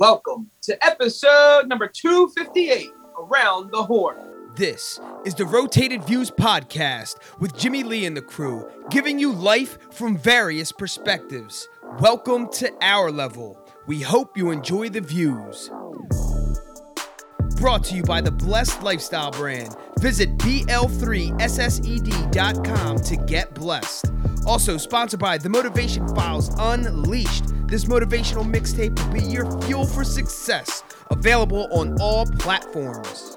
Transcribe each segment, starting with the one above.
Welcome to episode number 258 Around the Horn. This is the Rotated Views podcast with Jimmy Lee and the crew, giving you life from various perspectives. Welcome to our level. We hope you enjoy the views. Brought to you by the Blessed Lifestyle brand. Visit BL3SSED.com to get blessed. Also sponsored by The Motivation Files Unleashed. This motivational mixtape will be your fuel for success. Available on all platforms.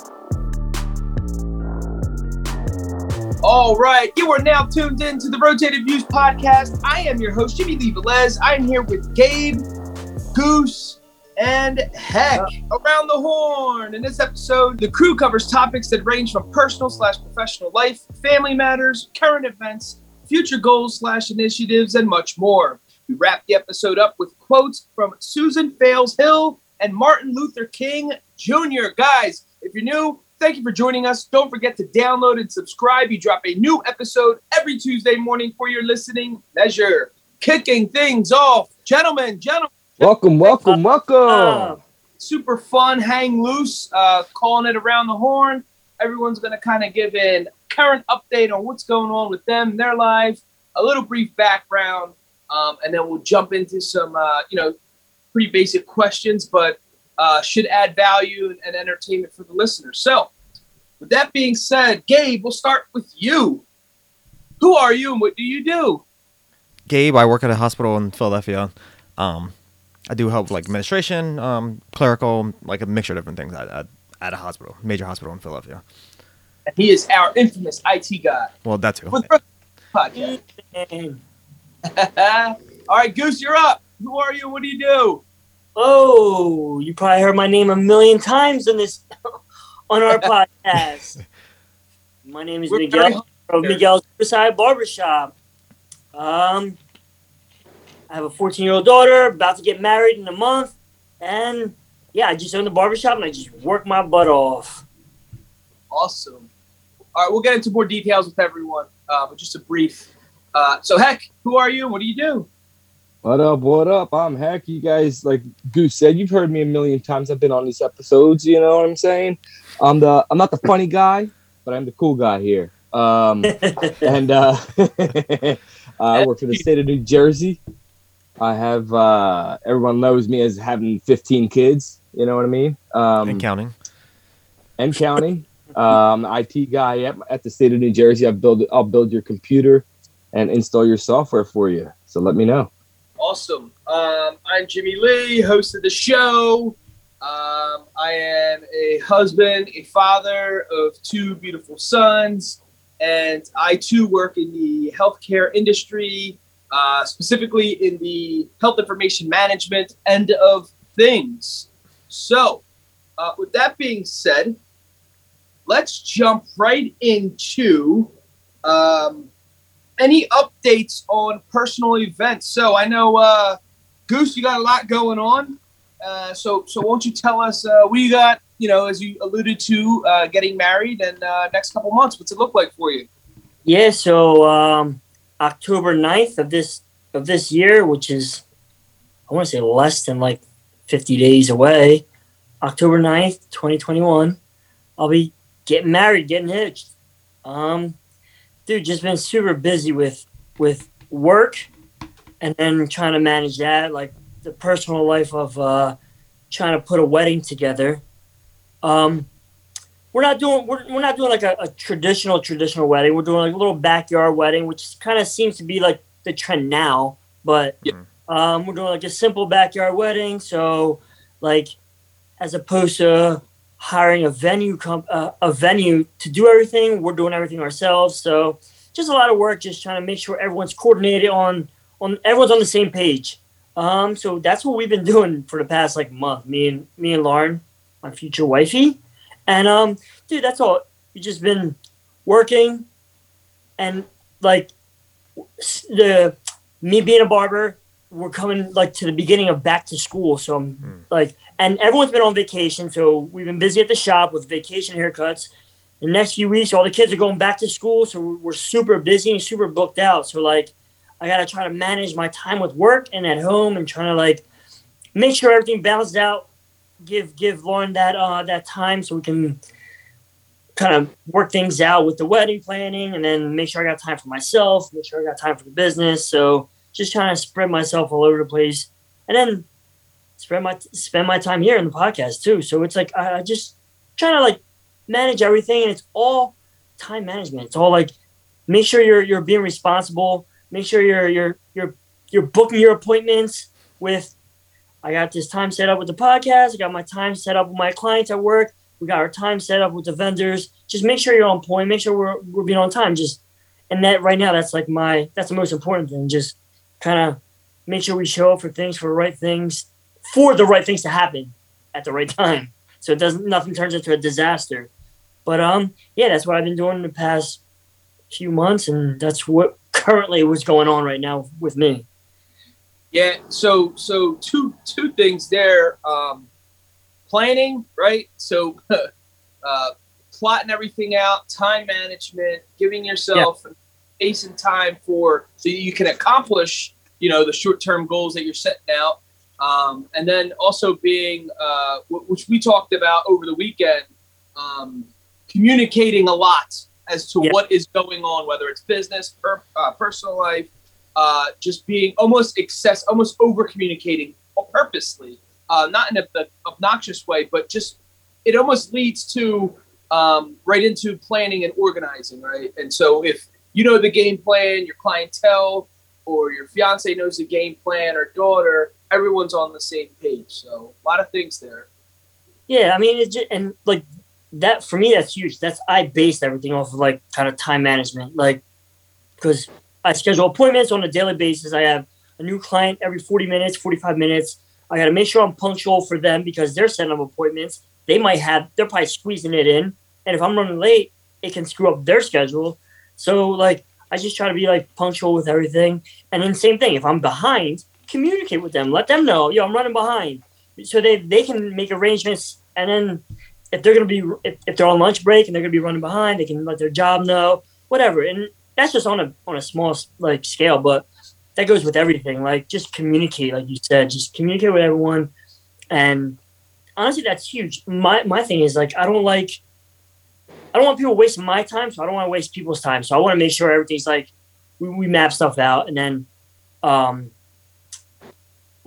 All right, you are now tuned in to the Rotated Views podcast. I am your host, Jimmy Lee Velez. I'm here with Gabe, Goose, and Heck around the horn. In this episode, the crew covers topics that range from personal slash professional life, family matters, current events, future goals slash initiatives, and much more. We wrap the episode up with quotes from Susan Fales Hill and Martin Luther King Jr. Guys, if you're new, thank you for joining us. Don't forget to download and subscribe. We drop a new episode every Tuesday morning for your listening pleasure. Kicking things off, gentlemen, gentlemen. Welcome, welcome, welcome. super fun, hang loose, uh, calling it around the horn. Everyone's going to kind of give an current update on what's going on with them, their lives, a little brief background, um, and then we'll jump into some, uh, you know, pretty basic questions, but uh, should add value and, and entertainment for the listeners. So, with that being said, Gabe, we'll start with you. Who are you and what do you do? Gabe. I work at a hospital in Philadelphia. Um, I do help like administration, um, clerical, like a mixture of different things at, at, at a hospital, major hospital in Philadelphia. And he is our infamous IT guy. Well, that too. With podcast. All right, Goose, you're up. Who are you? What do you do? Oh, you probably heard my name a million times on this on our podcast. My name is We're Miguel from Miguel's Riverside Barbershop. Um, I have a 14 year old daughter, about to get married in a month, and yeah, I just own the barbershop and I just work my butt off. Awesome. All right, we'll get into more details with everyone, uh, but just a brief. Uh, so, Heck, who are you? What do you do? What up, what up? I'm Heck. You guys, like Goose said, you've heard me a million times. I've been on these episodes, you know what I'm saying? I'm the I'm not the funny guy, but I'm the cool guy here. Um and uh I work for the state of New Jersey. I have uh everyone knows me as having 15 kids, you know what I mean? Um and counting. and counting. Um, IT guy at, at the state of New Jersey. I build I'll build your computer and install your software for you. So let me know. Awesome. Um, I'm Jimmy Lee, host of the show. Um, I am a husband, a father of two beautiful sons, and I too work in the healthcare industry, uh, specifically in the health information management end of things. So, uh, with that being said, let's jump right into um, any updates on personal events. So I know uh, Goose, you got a lot going on. Uh, so so won't you tell us uh, you got? You know, as you alluded to, uh, getting married and uh, next couple months. What's it look like for you? Yeah, so um, October 9th of this of this year, which is I want to say less than like 50 days away. October 9th, 2021, I'll be getting married, getting hitched. Um dude, just been super busy with with work and then trying to manage that, like the personal life of uh trying to put a wedding together. Um we're not doing we're, we're not doing like a, a traditional traditional wedding. We're doing like a little backyard wedding, which kind of seems to be like the trend now. But Yeah. um, we're doing like a simple backyard wedding. So like as opposed to hiring a venue comp- uh, a venue to do everything, we're doing everything ourselves. So just a lot of work, just trying to make sure everyone's coordinated on on everyone's on the same page. Um, so that's what we've been doing for the past like month. Me and me and Lauren, my future wifey, and um, dude, that's all. We've just been working, and like the me being a barber, we're coming like to the beginning of back to school. So I'm Hmm. like, and everyone's been on vacation, so we've been busy at the shop with vacation haircuts. The next few weeks, all the kids are going back to school, so we're, super busy and super booked out. So like, I gotta try to manage my time with work and at home, and trying to like make sure everything balanced out. Give give Lauren that uh that time so we can kind of work things out with the wedding planning, and then make sure I got time for myself. Make sure I got time for the business. So just trying to spread myself all over the place, and then spend my spend my time here in the podcast too. So it's like I, I just trying to like manage everything, and it's all time management. It's all like make sure you're you're being responsible. Make sure you're you're you're you're booking your appointments with. I got this time set up with the podcast. I got my time set up with my clients at work. We got our time set up with the vendors. Just make sure you're on point. Make sure we're we're being on time. Just and that right now that's like my that's the most important thing. Just kind of make sure we show up for things for the right things for the right things to happen at the right time. So it doesn't nothing turns into a disaster. But um yeah, that's what I've been doing in the past few months and that's what currently was going on right now with me. Yeah. So so two two things there. Um, planning, right? So uh, plotting everything out, time management, giving yourself space and time for so you can accomplish you know the short term goals that you're setting out. Um, and then also being, uh, which we talked about over the weekend, um, communicating a lot as to Yeah. what is going on, whether it's business, per, uh, personal life, uh, just being almost excess, almost over communicating purposely, uh, not in a, the obnoxious way, but just it almost leads to um, right into planning and organizing, right? And so if you know the game plan, your clientele or your fiance knows the game plan or daughter, everyone's on the same page. So a lot of things there. Yeah, I mean, it's just, and like that for me, that's huge. That's I based everything off of like kind of time management, like because I schedule appointments on a daily basis. I have a new client every forty minutes, forty five minutes. I got to make sure I'm punctual for them because they're setting up appointments. They might have they're probably squeezing it in, and if I'm running late, it can screw up their schedule. So like I just try to be like punctual with everything, and then same thing. If I'm behind, communicate with them. Let them know, yo, I'm running behind. So they they can make arrangements and then if they're gonna be if, if they're on lunch break and they're gonna be running behind they can let their job know whatever. And that's just on a on a small like scale but that goes with everything. Like just communicate like you said just communicate with everyone. And honestly that's huge. My my thing is like i don't like i don't want people wasting my time so i don't want to waste people's time. So i want to make sure everything's like we, we map stuff out and then um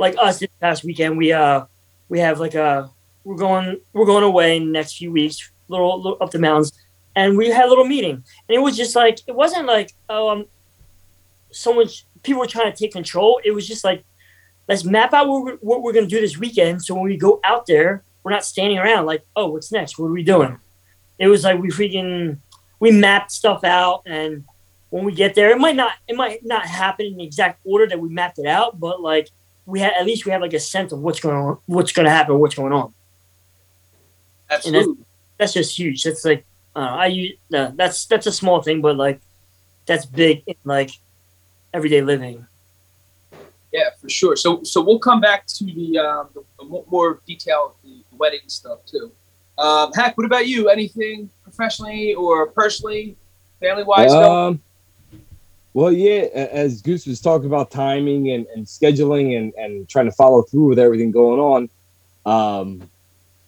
like us this past weekend we uh we have like a we're going we're going away in the next few weeks little, little up the mountains. And we had a little meeting. And it was just like it wasn't like oh um someone people were trying to take control. It was just like let's map out what we're, what we're going to do this weekend. So when we go out there we're not standing around like oh what's next? What are we doing? It was like we freaking we mapped stuff out. And when we get there it might not it might not happen in the exact order that we mapped it out but like we had at least we have like a sense of what's going on what's going to happen what's going on Absolutely. that's just huge. That's like uh, I use no, that's that's a small thing, but like that's big in like everyday living. Yeah, for sure. So so we'll come back to the, um, the, the mo- more detailed the wedding stuff too. Um, Hack, what about you? Anything professionally or personally, family wise? Um, well, yeah, as Goose was talking about timing and, and scheduling and, and trying to follow through with everything going on. Um,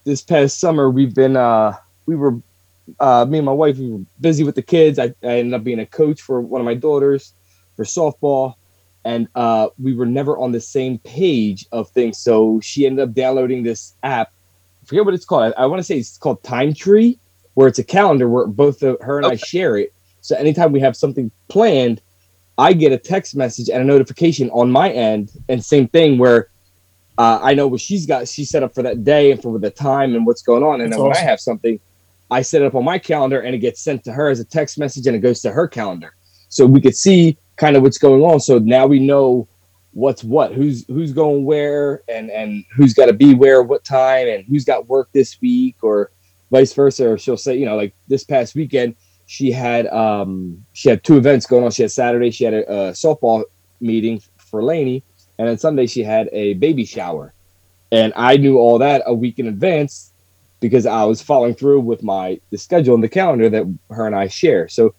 this past summer, we've been, uh, we were, uh, me and my wife, we were busy with the kids. I, I ended up being a coach for one of my daughters for softball. And uh, we were never on the same page of things. So she ended up downloading this app. I forget what it's called. I, I want to say it's called Time Tree, where it's a calendar where both of her and I share it. So anytime we have something planned, I get a text message and a notification on my end, and same thing where uh, I know what she's got. She set up for that day and for the time and what's going on. And That's then when I have something, I set it up on my calendar and it gets sent to her as a text message and it goes to her calendar, so we could see kind of what's going on. So now we know what's what, who's who's going where, and and who's got to be where, what time, and who's got work this week, or vice versa. Or she'll say, you know, like this past weekend, she had um she had two events going on. She had Saturday, she had a, a softball meeting for Laney, and then Sunday she had a baby shower, and I knew all that a week in advance because I was following through with my the schedule and the calendar that her and I share. So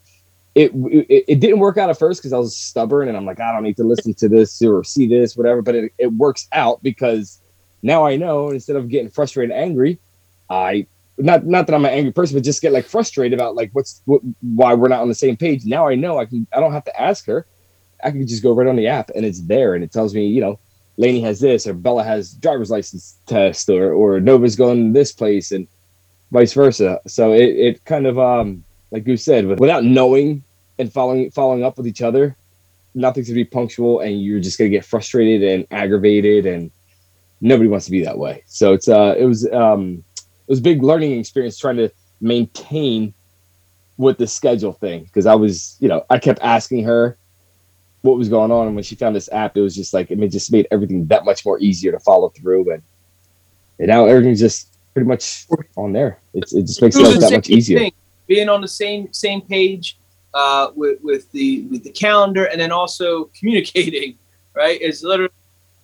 it it, it didn't work out at first because I was stubborn and I'm like I don't need to listen to this or see this whatever. But it, it works out because now I know instead of getting frustrated and angry, I not not that I'm an angry person, but just get like frustrated about like what's what, why we're not on the same page. Now I know I can I don't have to ask her. I can just go right on the app and it's there and it tells me, you know, Lainey has this or Bella has driver's license test or or Nova's going to this place and vice versa. So it, it kind of um like you said, without knowing and following following up with each other, nothing's gonna be punctual and you're just gonna get frustrated and aggravated and nobody wants to be that way. So it's uh it was um it was a big learning experience trying to maintain with the schedule thing because I was, you know, I kept asking her what was going on, and when she found this app, it was just like it just made everything that much more easier to follow through, and and now everything's just pretty much on there. It's, it just makes it that much easier. Thing. Being on the same same page uh, with with the with the calendar, and then also communicating, right? Is literally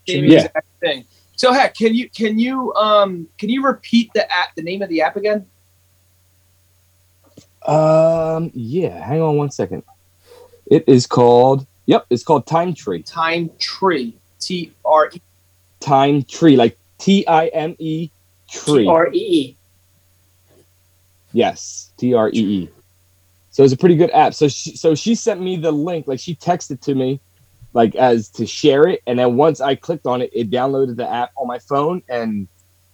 the yeah. exact thing. So heck, can you can you um can you repeat the app the name of the app again? Um yeah, hang on one second. It is called Yep, it's called Time Tree. Time Tree. T R E. Time Tree, like T I M E tree. T R E E. Yes, T R E E. So it's a pretty good app. So she, so she sent me the link, like she texted to me, like as to share it, and then once I clicked on it, it downloaded the app on my phone, and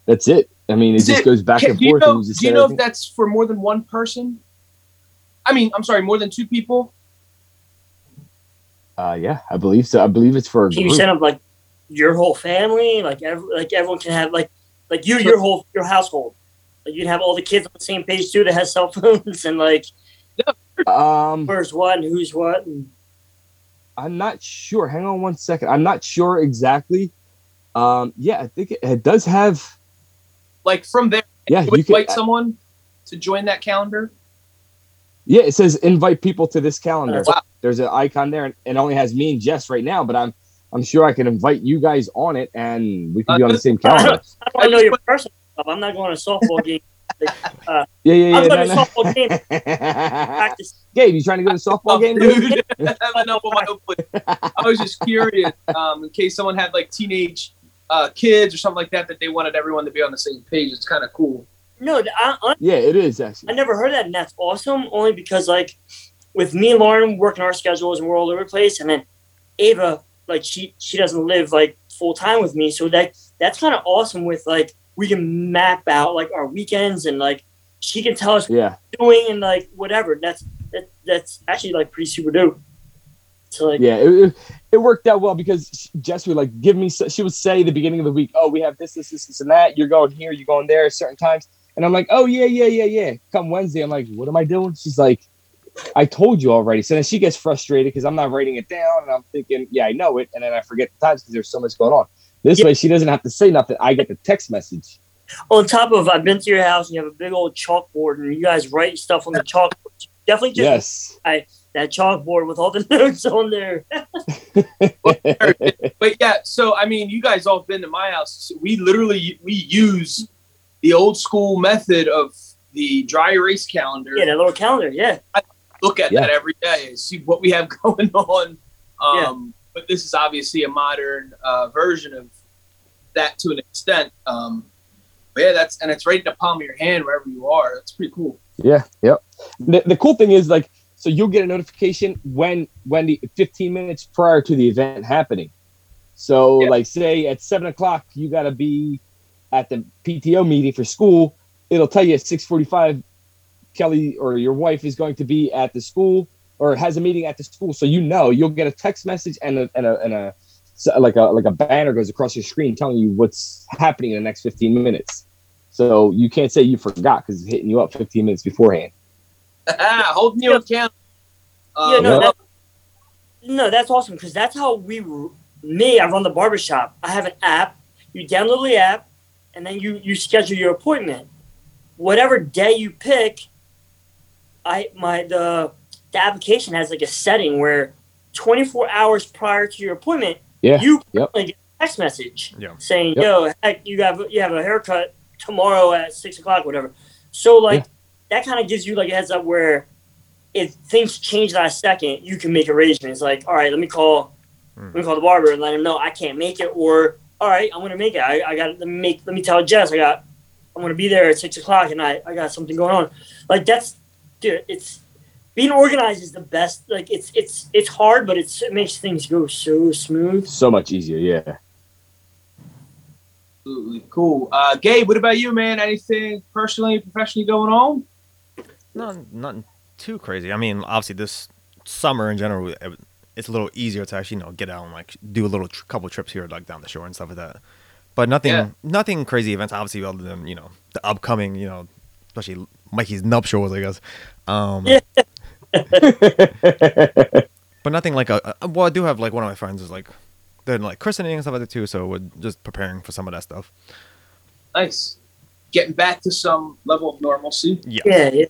that's it. I mean, it Is just it, goes back can, and do forth. You know, do you know if that's for more than one person? I mean, I'm sorry, more than two people. Uh, yeah, I believe so. I believe it's for. can group. you set up like your whole family? Like, every, like everyone can have like, like you, your whole your household. Like you'd have all the kids on the same page too that has cell phones and like. Um, where's what and who's what and I'm not sure. Hang on one second. I'm not sure exactly. Um, yeah, I think it, it does have. Like from there, yeah, you, you invite someone to join that calendar. Yeah, it says invite people to this calendar. wow. There's an icon there, and it only has me and Jess right now. But I'm I'm sure I can invite you guys on it, and we can be on the same calendar. I know your personal stuff. I'm not going to softball game. Uh, yeah, yeah, yeah. I'm going no, to no. softball game. Practice. Gabe, you trying to go to softball oh, game, dude? I was just curious, um, in case someone had like teenage uh, kids or something like that, that they wanted everyone to be on the same page. It's kind of cool. No, I, I, yeah, it is actually. I never heard that, and that's awesome. Only because like with me and Lauren working our schedules and we're all over the place, and then Ava, like she she doesn't live like full time with me, so that that's kind of awesome. With like we can map out like our weekends and like she can tell us yeah doing and like whatever. That's that, that's actually like pretty super dope. So like yeah, it, it worked out well because Jess would like give me she would say the beginning of the week, oh we have this this this, this and that. You're going here, you're going there at certain times and I'm like, oh yeah, yeah, yeah, yeah. Come Wednesday, I'm like, what am I doing? She's like, I told you already. So then she gets frustrated because I'm not writing it down, and I'm thinking, yeah, I know it, and then I forget the times because there's so much going on. This yeah. way, she doesn't have to say nothing. I get the text message. On top of, I've been to your house, and you have a big old chalkboard, and you guys write stuff on the chalkboard. Definitely, just yes. I that chalkboard with all the notes on there. but yeah, so I mean, you guys all been to my house. We literally we use the old school method of the dry erase calendar. Yeah, that little calendar. Yeah. I look at yeah. that every day and see what we have going on. Um, yeah. But this is obviously a modern uh, version of that to an extent. Um, but yeah, that's and it's right in the palm of your hand wherever you are. That's pretty cool. Yeah. Yep. The, the cool thing is like so you'll get a notification when when the 15 minutes prior to the event happening. So yeah. like say at seven o'clock you got to be at the PTO meeting for school, it'll tell you at 6:45 Kelly or your wife is going to be at the school or has a meeting at the school, so you know you'll get a text message and a and a, and a like a like a banner goes across your screen telling you what's happening in the next 15 minutes. So you can't say you forgot because it's hitting you up 15 minutes beforehand. Holding you accountable. Um, yeah, no, that, no, that's awesome because that's how we. Me, I run the barbershop. I have an app. You download the app and then you you schedule your appointment. Whatever day you pick, I my the the application has like a setting where 24 hours prior to your appointment, yeah, you yep. like a text message yeah. saying, yep. "Yo, heck, you have you have a haircut tomorrow at six o'clock, whatever." So like yeah. that kind of gives you like a heads up where if things change last second, you can make arrangements. Like, all right, let me call, mm. let me call the barber and let him know I can't make it, or all right, I'm gonna make it. I, I got to make. Let me tell Jess, I got. I'm gonna be there at six o'clock, and I, I got something going on. Like that's, dude. It's being organized is the best. Like it's it's it's hard, but it's it makes things go so smooth. So much easier, yeah. Absolutely cool. Uh, Gabe, what about you, man? Anything personally, professionally going on? Not nothing too crazy. I mean, obviously this summer in general, it's a little easier to actually you know get out and like do a little tr- couple trips here like down the shore and stuff like that. But nothing, Yeah. nothing crazy events. Obviously, other than you know the upcoming, you know, especially Mikey's nuptials, I guess. Um, Yeah. but nothing like a, a. Well, I do have like one of my friends is like they're like christening and stuff like that too. So we're just preparing for some of that stuff. Nice. Getting back to some level of normalcy. Yeah. Yeah, yeah.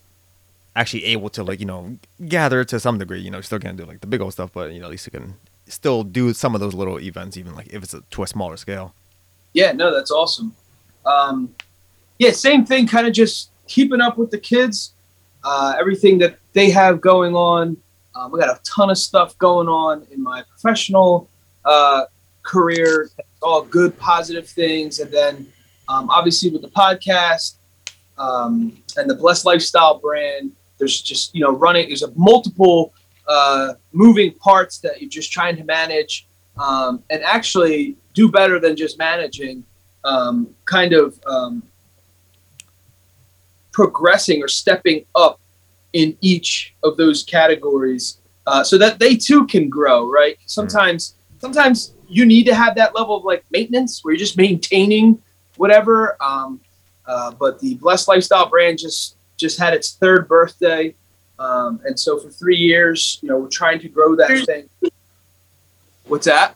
actually able to like you know gather to some degree. You know, still can't do like the big old stuff, but you know at least you can still do some of those little events, even like if it's a, to a smaller scale. Yeah, no, that's awesome. Um, yeah, same thing. Kind of just keeping up with the kids, uh, everything that they have going on. Um, I got a ton of stuff going on in my professional uh, career. All good, positive things, and then um, obviously with the podcast um, and the Blessed Lifestyle brand. There's just you know running. There's a multiple uh, moving parts that you're just trying to manage um, and actually do better than just managing, um, kind of um, progressing or stepping up in each of those categories uh, so that they too can grow, right? Sometimes, sometimes you need to have that level of like maintenance where you're just maintaining whatever. Um, uh, but the Blessed Lifestyle brand just just had its third birthday, um, and so for three years, you know, we're trying to grow that thing. What's that?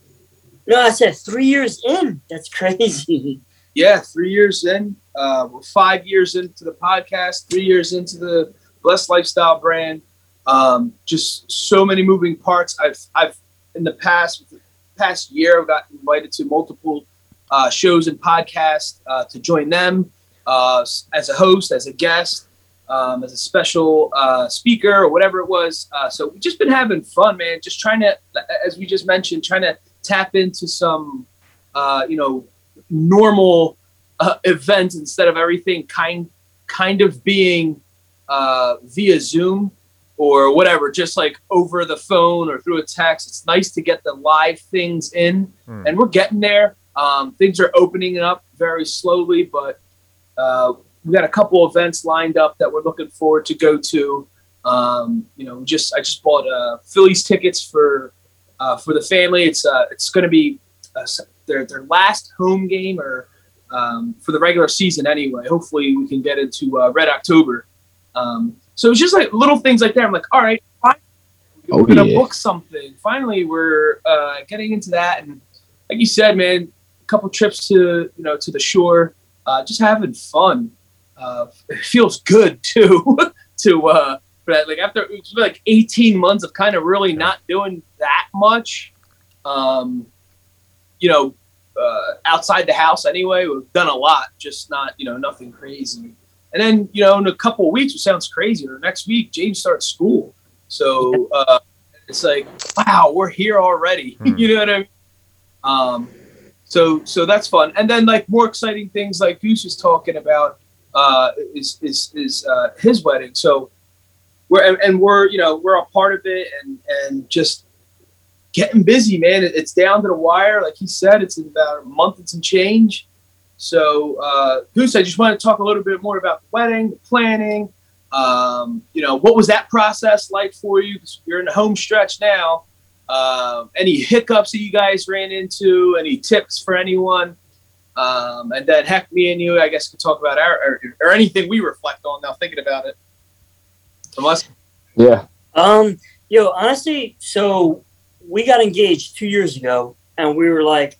No, I said three years in. That's crazy. Yeah, three years in. Uh, we're five years into the podcast, three years into the Blessed Lifestyle brand. Um, just so many moving parts. I've, I've in the past, past year, I've gotten invited to multiple uh, shows and podcasts uh, to join them uh, as a host, as a guest, um, as a special uh, speaker, or whatever it was. Uh, so we've just been having fun, man. Just trying to, as we just mentioned, trying to tap into some, you know, normal uh, events instead of everything kind kind of being uh, via Zoom or whatever, just like over the phone or through a text. It's nice to get the live things in, Hmm. and we're getting there. Um, things are opening up very slowly, but uh, we got a couple events lined up that we're looking forward to go to. Um, you know, just I just bought uh, Phillies tickets for uh, for the family. It's uh, it's going to be uh, their their last home game or um, for the regular season anyway. Hopefully, we can get into uh, Red October. Um, so it's just like little things like that. I'm like, all right, finally, we're Oh, gonna yeah. book something. Finally, we're uh, getting into that, and like you said, man, a couple trips to you know to the shore, uh, just having fun. Uh, it feels good too to uh, for that. Like after it's been like 18 months of kind of really not doing that much. Um, you know, uh, outside the house anyway. We've done a lot, just not, you know, nothing crazy. And then, you know, in a couple of weeks, it sounds crazy. Or next week, James starts school. So uh, it's like, wow, we're here already. Hmm. you know what I mean? Um, so, so that's fun. And then, like more exciting things, like Goose was talking about, uh, is is is uh, his wedding. So we're and, and we're you know we're a part of it, and and just getting busy, man. It's down to the wire. Like he said, it's in about a month and some change. So, uh, Goose, I just want to talk a little bit more about the wedding, the planning. Um, you know, what was that process like for you? 'Cause you're in the home stretch now. Um, any hiccups that you guys ran into? Any tips for anyone? Um, and then, heck, me and you, I guess, could talk about our or, or anything we reflect on now, thinking about it. Unless, Yeah. Um, yo, honestly, so we got engaged two years ago, and we were like,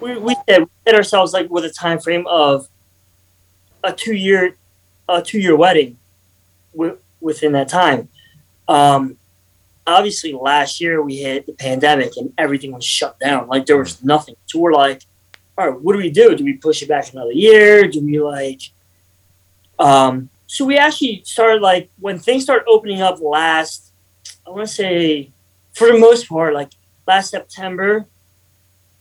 we we set, set ourselves like with a time frame of a two year, a two year wedding, wi- within that time. Um, obviously, last year we hit the pandemic and everything was shut down. Like there was nothing. So we're like, all right, what do we do? Do we push it back another year? Do we like, um, so we actually started like when things started opening up last i want to say for the most part like last september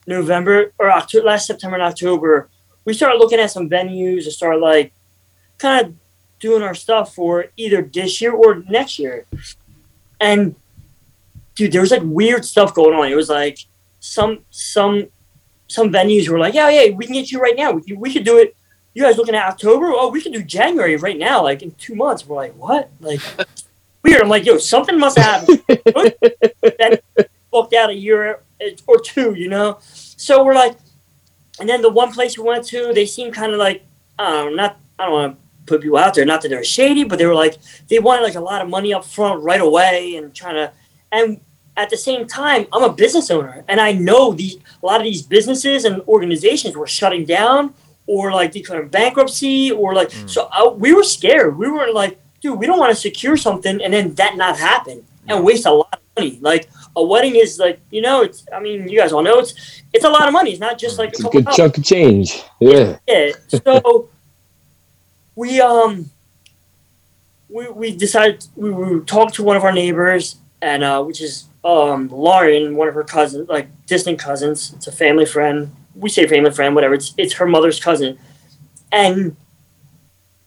November or October, last September and October, we started looking at some venues and started like kind of doing our stuff for either this year or next year. And dude, there was like weird stuff going on. It was like some some some venues were like, yeah, yeah, we can get you right now. We we could do it. You guys looking at October? Oh, we can do January right now, like in two months. We're like, what? Like weird. I'm like, yo, something must have happened. then booked out a year or two, you know. So we're like, and then the one place we went to, they seemed kind of like, I don't know, not I don't want to put people out there, not that they're shady, but they were like, they wanted like a lot of money up front right away and trying to, and at the same time, I'm a business owner and I know these a lot of these businesses and organizations were shutting down or like declaring bankruptcy or like mm. so I, we were scared. We were like, dude, we don't want to secure something and then that not happen and waste a lot of money. Like a wedding is like you know, it's I mean you guys all know it's it's a lot of money. It's not just like it's a, a good chunk of change. Yeah. Yeah. So we um we we decided we, we talked to one of our neighbors and uh, which is um, Lauren, one of her cousins, like distant cousins. It's a family friend. We say family friend, whatever. It's it's her mother's cousin. And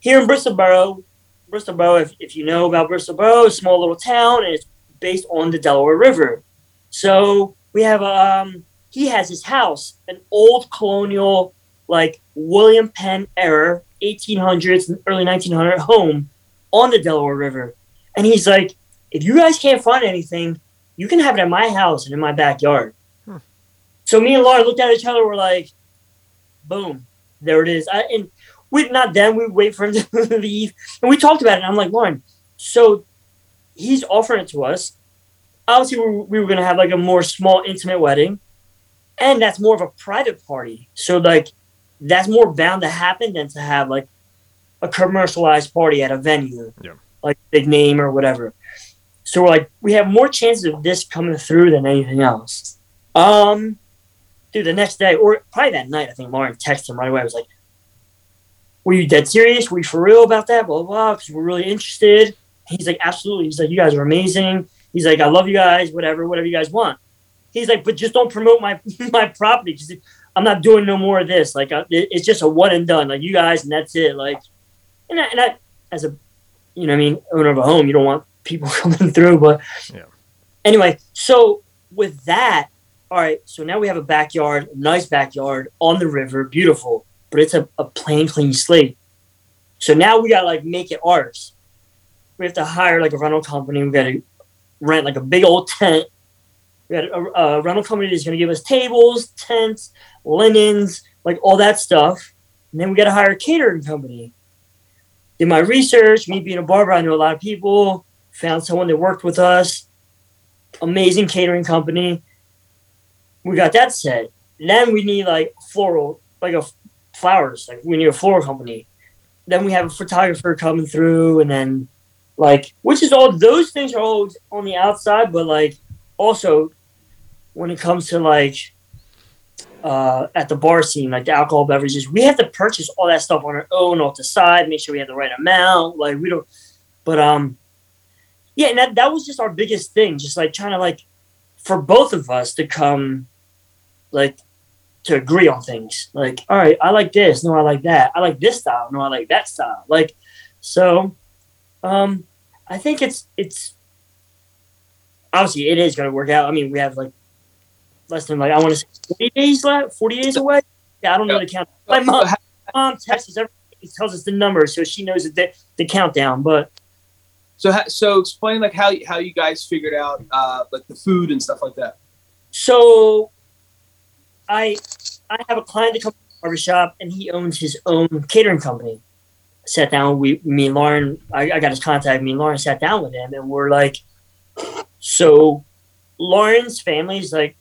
here in Bristol Borough, Bristol Borough, if, if you know about Bristol Borough, a small little town, and it's based on the Delaware River. So we have um he has his house, an old colonial, like William Penn era, 1800s and early 1900 home on the Delaware River. And he's like, if you guys can't find anything, you can have it at my house and in my backyard. Huh. So me and Laura looked at each other. We're like, boom, there it is. I, and we not then we wait for him to leave, and we talked about it. And I'm like, Lauren, so he's offering it to us. Obviously, we, we were gonna have like a more small, intimate wedding, and that's more of a private party. So like, that's more bound to happen than to have like a commercialized party at a venue, yeah. like big name or whatever. So we're like, we have more chances of this coming through than anything else. Um, dude, the next day, or probably that night, I think Lauren texted him right away. I was like, were you dead serious? Were you for real about that? Blah, blah, blah. Because we're really interested. He's like, absolutely. He's like, you guys are amazing. He's like, I love you guys, whatever, whatever you guys want. He's like, but just don't promote my my property because I'm not doing no more of this. Like, uh, it's just a one and done. Like, you guys, and that's it. Like, and I, and I as a, you know, I mean, owner of a home, you don't want people coming through. But yeah. anyway, so with that, all right, so now we have a backyard, nice backyard on the river, beautiful, but it's a, a plain, clean slate. So now we gotta like make it ours. We have to hire like a rental company. We gotta rent like a big old tent. We got a, a rental company that's gonna give us tables, tents, linens, like all that stuff. And then we gotta hire a catering company. Did my research, me being a barber, I know a lot of people found someone that worked with us. Amazing catering company. We got that set. Then we need like floral, like a flowers. Like we need a floral company. Then we have a photographer coming through, and then like which is all those things are all on the outside, but like also when it comes to like uh, at the bar scene, like the alcohol beverages, we have to purchase all that stuff on our own off the side, make sure we have the right amount. Like we don't, but um, yeah, and that, that was just our biggest thing, just like trying to like for both of us to come like to agree on things. Like, all right, I like this, no, I like that. I like this style, no, I like that style. Like, so um I think it's it's obviously it is gonna work out. I mean, we have like less than like I want to say forty days left, forty days away. Yeah, I don't know the count. My mom, mom texts us everything, tells us the number, so she knows the the countdown. But so, so explain like how how you guys figured out uh, like the food and stuff like that. So, I I have a client that comes to the barbershop and he owns his own catering company. sat down, we me and Lauren, I, I got his contact. Me and Lauren sat down with him, and we're like, so Lauren's family is like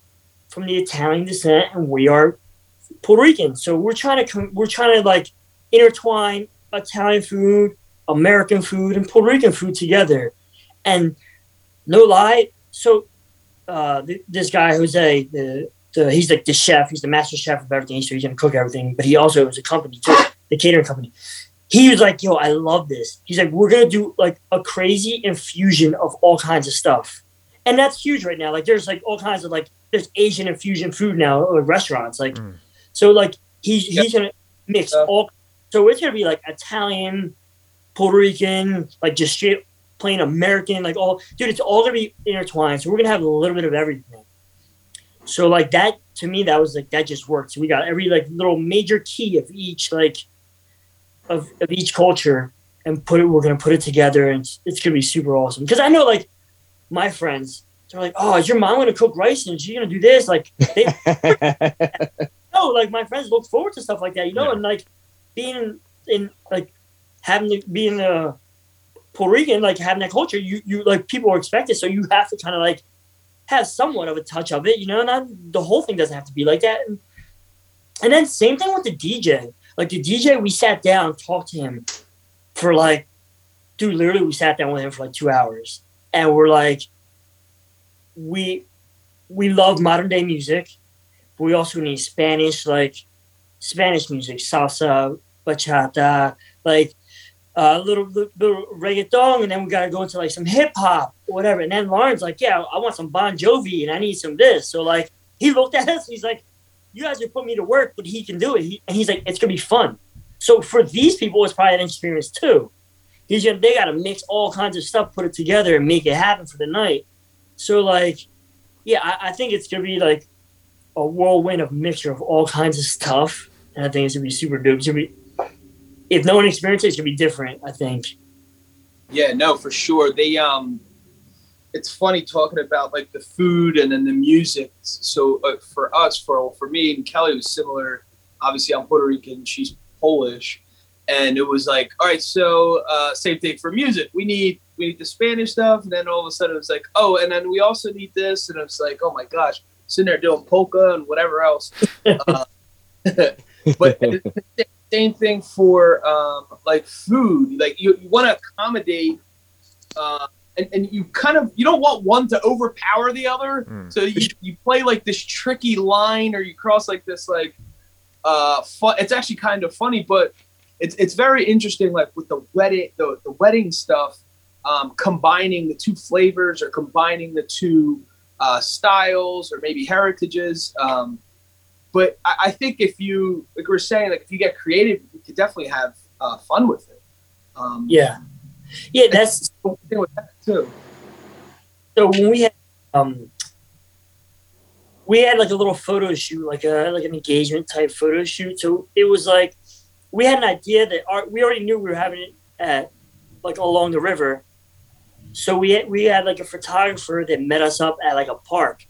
from the Italian descent, and we are Puerto Rican. So we're trying to we're trying to like intertwine Italian food American food and Puerto Rican food together. And no lie, so uh, th- this guy Jose, the, the he's like the chef, he's the master chef of everything, so he's gonna cook everything. But he also owns a company too, the catering company. He was like, "Yo, I love this." He's like, "We're gonna do like a crazy infusion of all kinds of stuff." and that's huge right now. Like there's like all kinds of like there's Asian infusion food now or restaurants. Like Mm. so like he's Yep. he's gonna mix all. So it's gonna be like Italian, Puerto Rican, like just straight plain American, like all dude. It's all gonna be intertwined. So we're gonna have a little bit of everything. So like that to me, that was like that just worked. So we got every like little major key of each like of, of each culture and put it. We're gonna put it together, and it's, it's gonna be super awesome. Because I know like my friends, they're like, "Oh, is your mom gonna cook rice and she's gonna do this?" Like they no, like my friends look forward to stuff like that, you know, Yeah. and like being in, like having to being a Puerto Rican, like having that culture, you you like people are expected, so you have to kind of like have somewhat of a touch of it, you know. Not the whole thing doesn't have to be like that. And, and then same thing with the DJ. Like the DJ, we sat down, talked to him for like, dude, literally, we sat down with him for like two hours, and we're like, we we love modern day music but we also need Spanish, like Spanish music, salsa, bachata, like a little, little, little reggaeton, and then we gotta go into like some hip hop, whatever. And then Lauren's like, "Yeah, I want some Bon Jovi, and I need some this." So like, he looked at us, he's like, "You guys are putting me to work, but he can do it." He, and he's like, "It's gonna be fun." So for these people, it's probably an experience too. He's gonna, they gotta mix all kinds of stuff, put it together, and make it happen for the night. So like, yeah, I, I think it's gonna be like a whirlwind of mixture of all kinds of stuff. And I think it's gonna be super dope. It's gonna be if no one experienced it, it's gonna be different, I think. Yeah, no, for sure. They um, it's funny talking about like the food and then the music. So uh, for us, for for me and Kelly, was similar. Obviously, I'm Puerto Rican. She's Polish, and it was like, all right, so uh, same thing for music. We need we need the Spanish stuff, and then all of a sudden it was like, oh, and then we also need this, and it's like, oh my gosh, sitting there doing polka and whatever else. uh, but same thing for um, like food. Like you, you want to accommodate, uh, and, and you kind of you don't want one to overpower the other. Mm. So you, you play like this tricky line, or you cross like this like uh, fun. It's actually kind of funny, but it's it's very interesting. Like with the wedding, the the wedding stuff, um, combining the two flavors or combining the two uh, styles or maybe heritages. Um, but I, I think if you, like we are saying, like if you get creative, you could definitely have uh, fun with it. Um, Yeah. Yeah, that's the thing with that too. so when we had um we had like a little photo shoot, like a like an engagement type photo shoot. So it was like we had an idea that our, we already knew we were having it at like along the river. So we had, we had like a photographer that met us up at like a park,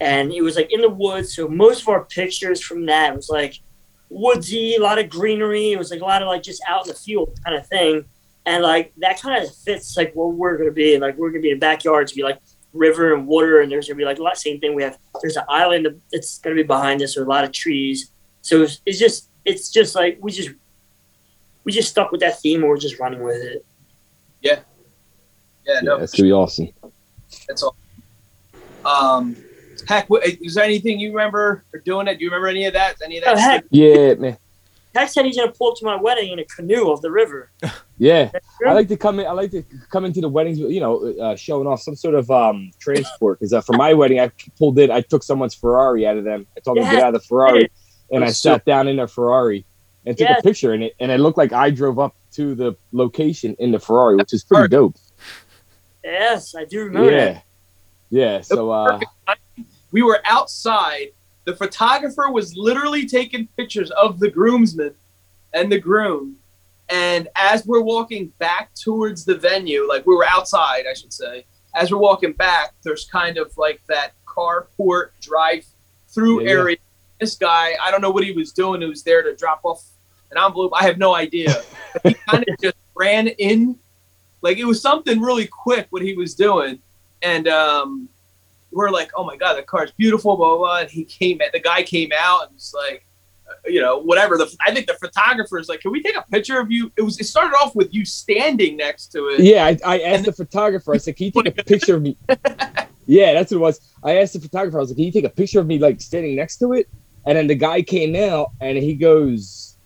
and it was like in the woods. So most of our pictures from that was like woodsy, a lot of greenery. It was like a lot of like just out in the field kind of thing, and like that kind of fits like what we're gonna be. Like we're gonna be in backyards, be like river and water, and there's gonna be like a lot same thing. We have there's an island that's gonna be behind us with a lot of trees. So it's, it's just it's just like we just we just stuck with that theme or we're just running with it. Yeah, Yeah. no, yeah, it's gonna be awesome. that's all. Um, heck, what, is there anything you remember or doing it? Do you remember any of that? Any of that? Oh heck, Yeah, man. Heck said he's gonna pull up to my wedding in a canoe off the river. Yeah, I like to come in. I like to come into the weddings, you know, uh, showing off some sort of um transport. Because uh, for my wedding, I pulled it. I took someone's Ferrari out of them. I told them to get out of the Ferrari, and I That's so- sat down in their Ferrari and took Yeah. a picture in it. And it looked like I drove up to the location in the Ferrari, which is pretty dope. Yes, I do remember Yeah, that. yeah. So uh, we were outside. The photographer was literally taking pictures of the groomsmen and the groom. And as we're walking back towards the venue, like we were outside, I should say, as we're walking back, there's kind of like that carport drive through Yeah, yeah. area. This guy, I don't know what he was doing. He was there to drop off an envelope. I have no idea. He kind of just ran in. Like it was something really quick what he was doing. And um, we're like, oh my god, the car's beautiful, blah blah. blah. And he came, the guy came out and was like, uh, you know, whatever. The I think the photographer is like, can we take a picture of you? It was. It started off with you standing next to it. yeah, I, I asked the photographer. I said, "Can you take a picture of me?" Yeah, that's what it was. I asked the photographer. I was like, "Can you take a picture of me like standing next to it?" And then the guy came out and he goes,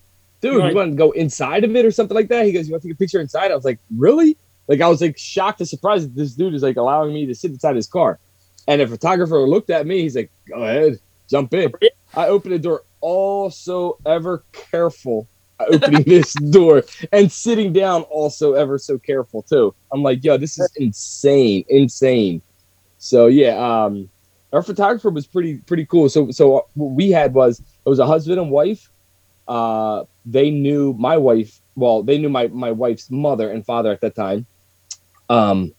"Dude, Right. you want to go inside of it or something like that?" He goes, "You want to take a picture inside?" I was like, "Really?" Like I was like shocked and surprised that this dude is like allowing me to sit inside his car. And the photographer looked at me. He's like, "Go ahead, jump in." I opened the door, also ever careful opening this door and sitting down, also ever so careful too. I'm like, "Yo, this is insane, insane." So yeah, um, our photographer was pretty pretty cool. So so what we had was it was a husband and wife. Uh, they knew my wife. Well, they knew my my wife's mother and father at that time. Um,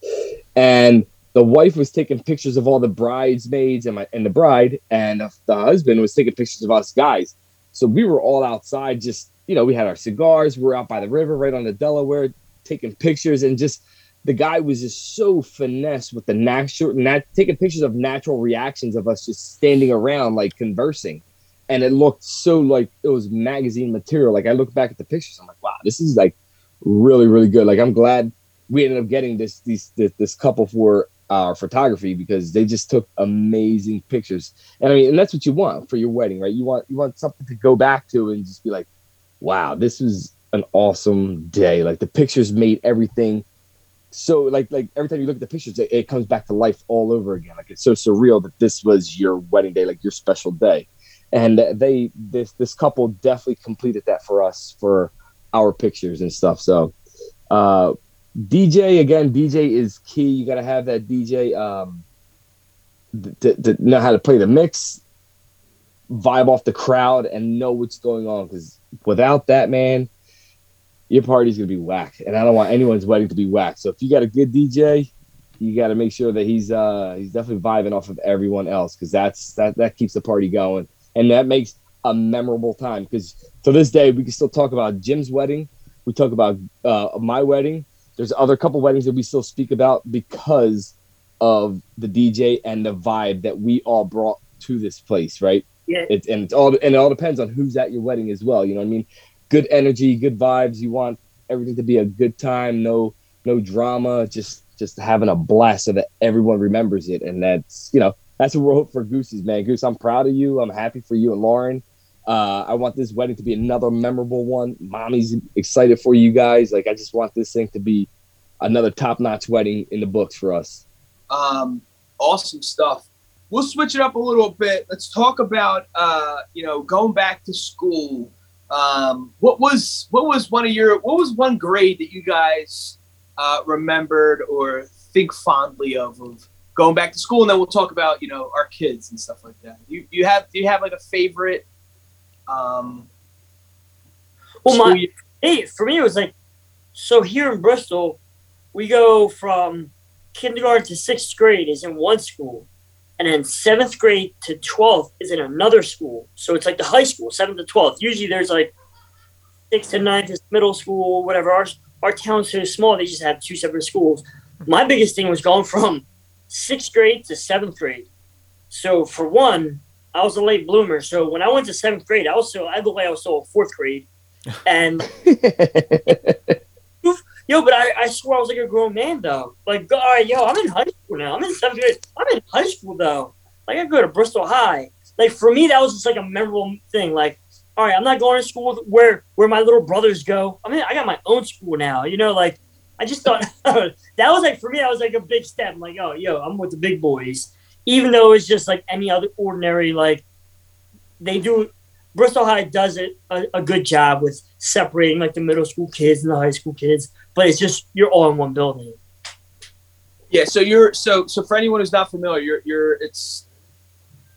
and the wife was taking pictures of all the bridesmaids and my and the bride, and the husband was taking pictures of us guys. So we were all outside, just you know, we had our cigars. We were out by the river, right on the Delaware, taking pictures, and just the guy was just so finesse with the natural, nat- taking pictures of natural reactions of us just standing around, like conversing, and it looked so like it was magazine material. Like I look back at the pictures, I'm like, wow, this is like really, really good. Like I'm glad we ended up getting this these this, this couple for our photography because they just took amazing pictures. And I mean, and that's what you want for your wedding, right? You want you want something to go back to and just be like, wow, this was an awesome day. Like the pictures made everything so like like every time you look at the pictures, it, it comes back to life all over again. Like it's so surreal that this was your wedding day, like your special day. And they this this couple definitely completed that for us for our pictures and stuff. So uh DJ again, DJ is key. You got to have that DJ um, to, to know how to play the mix, vibe off the crowd, and know what's going on. Because without that, man, your party's gonna be whack. And I don't want anyone's wedding to be whack. So if you got a good DJ, you got to make sure that he's uh, he's definitely vibing off of everyone else because that's that that keeps the party going, and that makes a memorable time. Because to this day, we can still talk about Jim's wedding. We talk about uh, my wedding there's other couple weddings that we still speak about because of the DJ and the vibe that we all brought to this place, right? Yeah. It's and it's all and it all depends on who's at your wedding as well. You know what I mean? Good energy, good vibes. You want everything to be a good time, no no drama, just just having a blast so that everyone remembers it. And that's you know, that's what we're hoping for Goosey's, man. Goose, I'm proud of you. I'm happy for you and Lauren. Uh, I want this wedding to be another memorable one. Mommy's excited for you guys. Like I just want this thing to be another top-notch wedding in the books for us. Um, awesome stuff. We'll switch it up a little bit. Let's talk about uh, you know going back to school. Um, what was what was one of your what was one grade that you guys uh, remembered or think fondly of of going back to school? And then we'll talk about you know our kids and stuff like that. You you have do you have like a favorite? Um, Well, my year? hey, for me it was like so here in Bristol, we go from kindergarten to sixth grade is in one school, and then seventh grade to twelfth is in another school. So it's like the high school, seventh to twelfth. Usually there's like sixth to ninth is middle school, whatever. Our our town's so small, they just have two separate schools. My biggest thing was going from sixth grade to seventh grade. So for one, I was a late bloomer. So when I went to seventh grade, I was still, I like I was still fourth grade. And yo, but I, I swear I was like a grown man though. Like, all right, yo, I'm in high school now. I'm in seventh grade. I'm in high school though. Like I go to Bristol High. Like for me, that was just like a memorable thing. Like, all right, I'm not going to school where where my little brothers go. I mean, I got my own school now. You know, like I just thought that was like for me, that was like a big step. I'm like, oh, yo, I'm with the big boys. Even though it's just like any other ordinary, like they do. Bristol High does it a, a good job with separating like the middle school kids and the high school kids, but it's just you're all in one building. Yeah, so you're so so for anyone who's not familiar, you're you're it's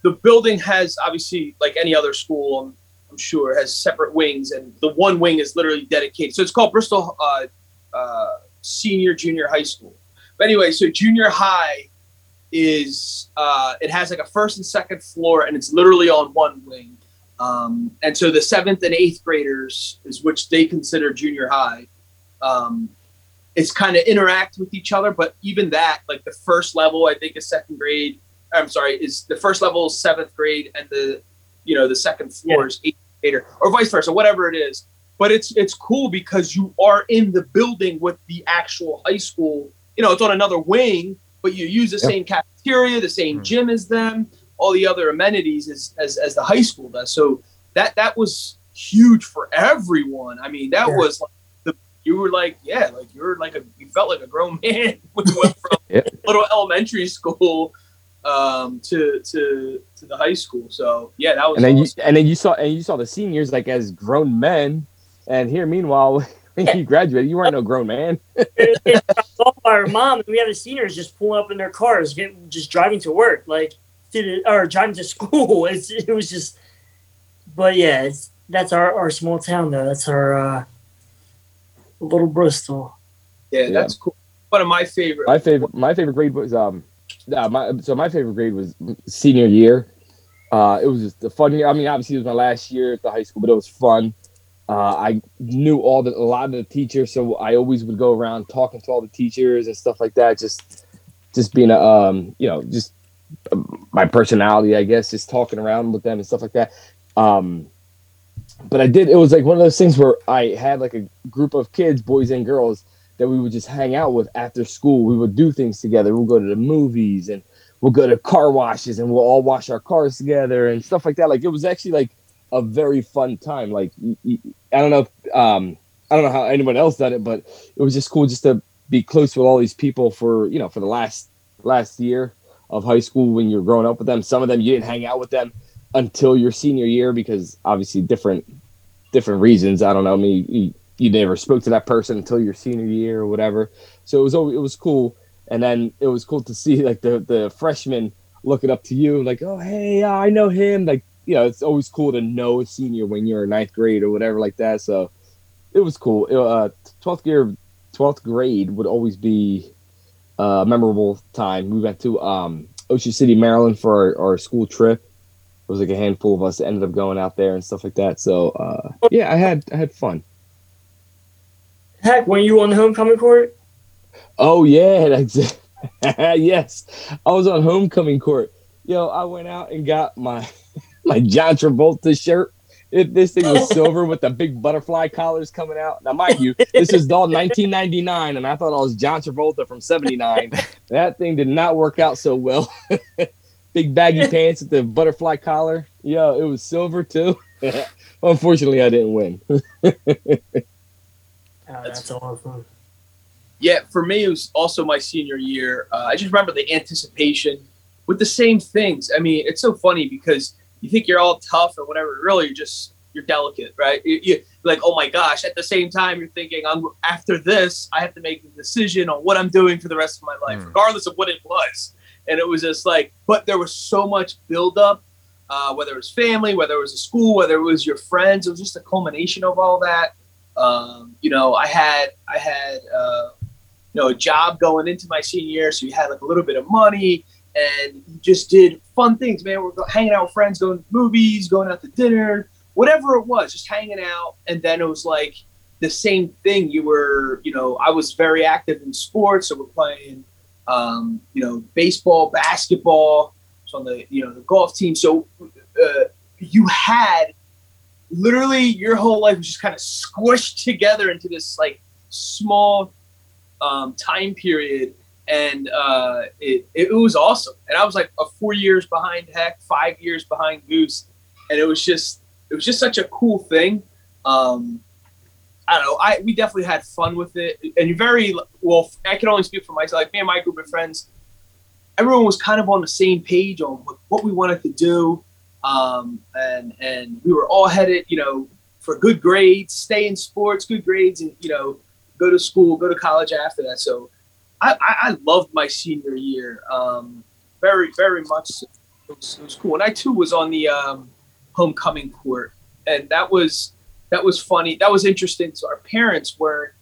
the building has obviously like any other school, I'm, I'm sure, has separate wings, and the one wing is literally dedicated. So it's called Bristol uh, uh, Senior Junior High School. But anyway, so junior high is uh, it has like a first and second floor, and it's literally on one wing. Um, and so the seventh and eighth graders is which they consider junior high. Um, it's kind of interact with each other, but even that, like the first level, I think is second grade. I'm sorry, is the first level is seventh grade, and the you know the second floor is eighth grader, or vice versa, whatever it is. But it's it's cool because you are in the building with the actual high school. You know, it's on another wing, but you use the Yeah. same cafeteria, the same Hmm. gym as them, all the other amenities as, as as the high school does. So that that was huge for everyone. I mean, that Yeah. was like the you were like yeah, like you're like a you felt like a grown man when we went from Yep. little elementary school um, to to to the high school. So yeah, that was And then you and then you saw and you saw the seniors like as grown men, and here meanwhile when you graduated, you weren't no grown man. it, it off by our mom, and we had the seniors just pulling up in their cars, get, just driving to work, like to the, or driving to school. It's, it was just, but yeah, it's that's our, our small town though. That's our uh, little Bristol. yeah, that's cool. One of my favorite. My favorite my favorite grade was um uh, my so my favorite grade was senior year. Uh, it was just a fun year. I mean, obviously it was my last year at the high school, but it was fun. Uh, I knew all the a lot of the teachers, so I always would go around talking to all the teachers and stuff like that. Just just being a um you know just um, my personality, I guess, just talking around with them and stuff like that. Um, but I did. It was like one of those things where I had like a group of kids, boys and girls, that we would just hang out with after school. We would do things together. We'll go to the movies and we'll go to car washes and we'll all wash our cars together and stuff like that. Like it was actually like a very fun time. Like I don't know, if, um, I don't know how anyone else done it, but it was just cool just to be close with all these people for you know for the last last year of high school when you're growing up with them. Some of them you didn't hang out with them until your senior year because obviously different different reasons. I don't know. I mean, you, you never spoke to that person until your senior year or whatever. So it was it was cool, and then it was cool to see like the the freshmen looking up to you, like, oh hey, I know him. Like you know, it's always cool to know a senior when you're in ninth grade or whatever like that. So it was cool. Uh, twelfth year, twelfth grade would always be a memorable time. We went to um, Ocean City, Maryland for our, our school trip. It was like a handful of us that ended up going out there and stuff like that. So uh, yeah, I had I had fun. Heck, when you on the homecoming court? Oh yeah, that's yes. I was on homecoming court. Yo, I went out and got my my John Travolta shirt. It, this thing was silver with the big butterfly collars coming out. Now, mind you, this is all 1999, and I thought I was John Travolta from '79. that thing did not work out so well. big baggy pants with the butterfly collar. Yeah, it was silver too. Unfortunately, I didn't win. Oh, that's awesome. Yeah, for me, it was also my senior year. Uh, I just remember the anticipation with the same things. I mean, it's so funny because you think you're all tough or whatever. Really, you're just you're delicate, right? You, you like, oh my gosh. At the same time, you're thinking, I'm after this, I have to make a decision on what I'm doing for the rest of my life, Mm. regardless of what it was. And it was just like, but there was so much buildup, uh, whether it was family, whether it was a school, whether it was your friends. It was just a culmination of all that. Um, you know, I had I had uh, you know a job going into my senior year, so you had like a little bit of money, and just did fun things, man. We're hanging out with friends, going to movies, going out to dinner, whatever it was, just hanging out. And then it was like the same thing. You were, you know, I was very active in sports, so we're playing, um, you know, baseball, basketball. So on the you know the golf team. So uh, you had literally your whole life was just kind of squished together into this like small um, time period and uh, it, it was awesome. And i was like a four years behind heck five years behind goose. And it was just it was just such a cool thing. Um, i don't know. I we definitely had fun with it. And very well i can only speak for myself. Like me and my group of friends everyone was kind of on the same page on what, what we wanted to do. Um, and and we were all headed, you know, for good grades, stay in sports, good grades, and you know, go to school, go to college after that. So, I, I, loved my senior year, um, very very much. So. It, was, it was cool, and I too was on the um, homecoming court, and that was that was funny. That was interesting. So our parents were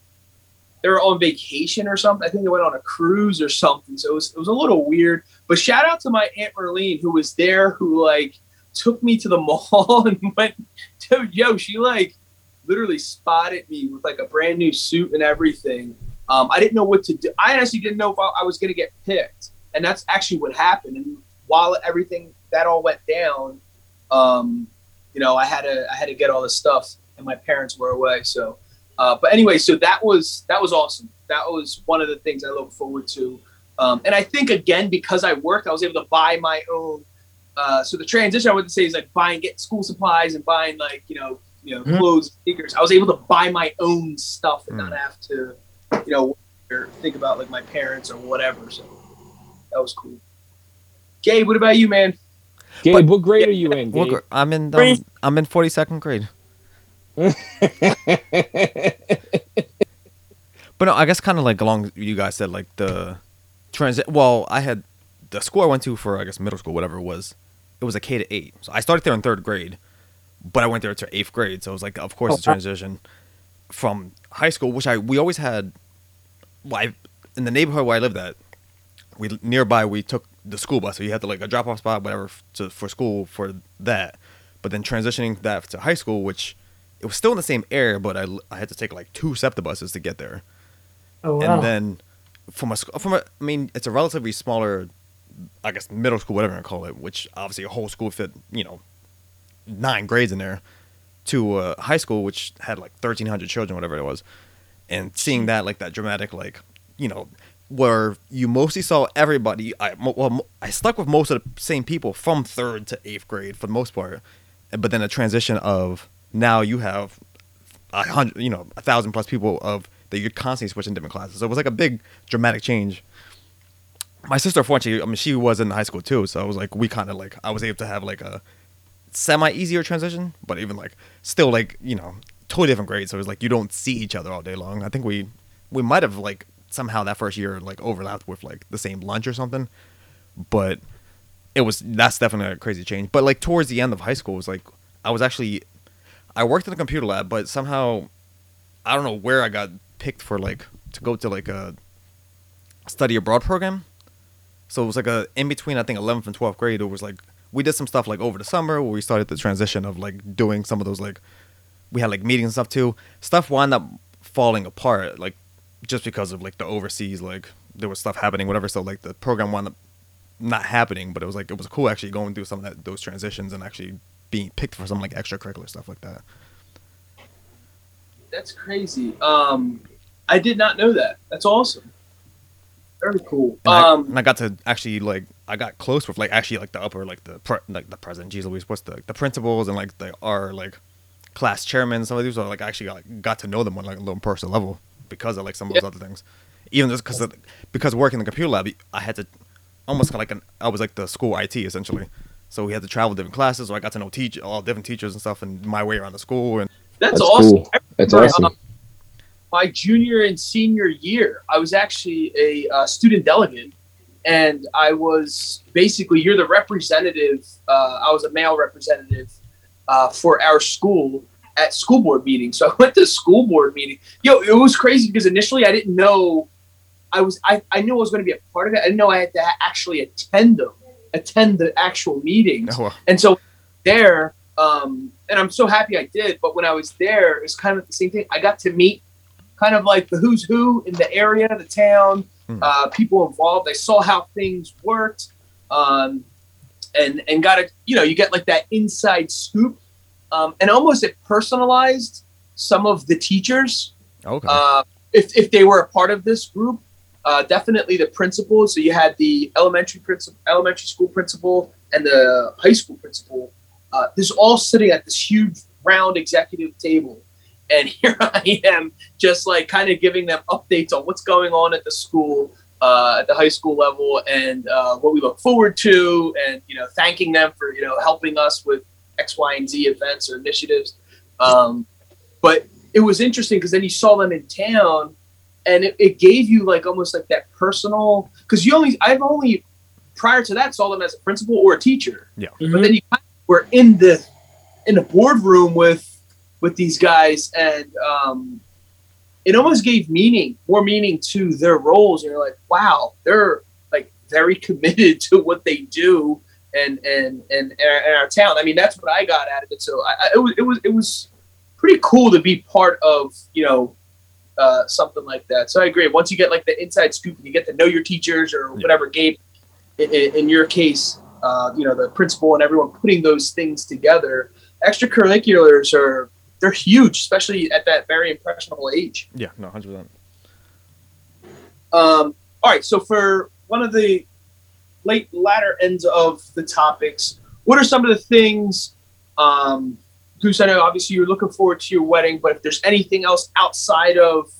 they were on vacation or something. I think they went on a cruise or something. So it was it was a little weird. But shout out to my aunt Merlene who was there, who like took me to the mall and went to yo she like literally spotted me with like a brand new suit and everything um, i didn't know what to do. I honestly didn't know if i, I was going to get picked. And that's actually what happened. And while everything that all went down um, you know i had to i had to get all this stuff and my parents were away. So uh, but anyway so that was that was awesome. That was one of the things i look forward to. Um, and i think again because i worked i was able to buy my own uh, so the transition I would say is like buying get school supplies and buying like you know you know Mhm. clothes sneakers. I was able to buy my own stuff and not have to you know or think about like my parents or whatever. So that was cool. Gabe, what about you, man? Gabe, But- what grade are you in? What Gabe? gr- I'm in. Um, I'm in 42nd grade. But no, I guess kind of like along you guys said, like the transit. Well, I had the school I went to for I guess middle school, whatever it was. It was a K to eight, so I started there in third grade, but I went there to eighth grade. So it was like, of course, Oh, the transition from high school, which I we always had. Well, I, in the neighborhood where I lived at, we nearby we took the school bus, so you had to like a drop off spot, whatever, to, for school for that. But then transitioning that to high school, which it was still in the same area, but I, I had to take like two SEPTA buses to get there Oh wow. and then from a from a I mean it's a relatively smaller, I guess middle school whatever you call it, which obviously a whole school fit you know nine grades in there, to uh, high school which had like thirteen hundred children whatever it was, and seeing that like that dramatic like you know where you mostly saw everybody I well I stuck with most of the same people from third to eighth grade for the most part, but then a transition of now you have a hundred, you know, a thousand plus people of that you're constantly switching different classes. So it was like a big dramatic change. My sister, fortunately, I mean, she was in high school too, so it was like we kind of like I was able to have like a semi easier transition, but even like still like you know totally different grades. So it was like you don't see each other all day long. I think we we might have like somehow that first year like overlapped with like the same lunch or something, but it was that's definitely a crazy change. But like towards the end of high school, it was like I was actually I worked in a computer lab, but somehow I don't know where I got picked for like to go to like a study abroad program. So it was like a in between I think 11th and 12th grade. It was like we did some stuff like over the summer where we started the transition of like doing some of those like we had like meetings and stuff too. Stuff wound up falling apart like just because of like the overseas like there was stuff happening whatever. So like the program wound up not happening, but it was like it was cool actually going through some of that those transitions and actually being picked for some like extracurricular stuff like that. That's crazy. Um, I did not know that. That's awesome. Very cool. And, I, Um, and I got to actually like I got close with like actually like the upper like the pre- like the president, Jesus Louise, what's the the principals and like the our like class chairman. Some of these are like I actually got, got to know them on like a little personal level because of like some of those Yeah. other things. Even just because because working in the computer lab, I had to almost like an I was like the school IT essentially. So we had to travel different classes, so I got to know teach all different teachers and stuff, and my way around the school. And that's, That's awesome. cool. I That's remember, awesome. um, my junior and senior year, I was actually a uh, student delegate, and I was basically you're the representative. Uh, I was a male representative uh, for our school at school board meetings. So I went to school board meeting. Yo, it was crazy because initially I didn't know. I was I, I knew I was going to be a part of it. I didn't know I had to actually attend them, attend the actual meetings. oh, And so there, um, and I'm so happy I did. But when I was there, it's kind of the same thing. I got to meet kind of like the who's who in the area, the town, Hmm. uh, people involved. I saw how things worked, um, and and got a you know you get like that inside scoop, um, and almost it personalized some of the teachers okay, uh, if, if they were a part of this group, uh, definitely the principal. So you had the elementary principal, elementary school principal, and the high school principal. Uh, this all sitting at this huge round executive table, and here I am, just like kind of giving them updates on what's going on at the school, uh, at the high school level, and uh, what we look forward to, and you know, thanking them for you know helping us with X, Y, and Z events or initiatives. Um, but it was interesting because then you saw them in town and it, it gave you like almost like that personal because you only i've only prior to that saw them as a principal or a teacher yeah but Mhm. then you kind of were in the in the boardroom with with these guys and um it almost gave meaning more meaning to their roles. And you're like wow they're like very committed to what they do and and and, and our, and our town. I mean that's what i got out of it. So I, I, it was it was it was pretty cool to be part of you know uh, something like that. So i agree. Once you get like the inside scoop and you get to know your teachers or whatever gabe in, in in your case uh, you know the principal and everyone putting those things together extracurriculars are they're huge especially at that very impressionable age yeah, no, hundred percent. um, all right, so for one of the late latter ends of the topics, what are some of the things? Um, Goose, I know obviously you're looking forward to your wedding, but if there's anything else outside of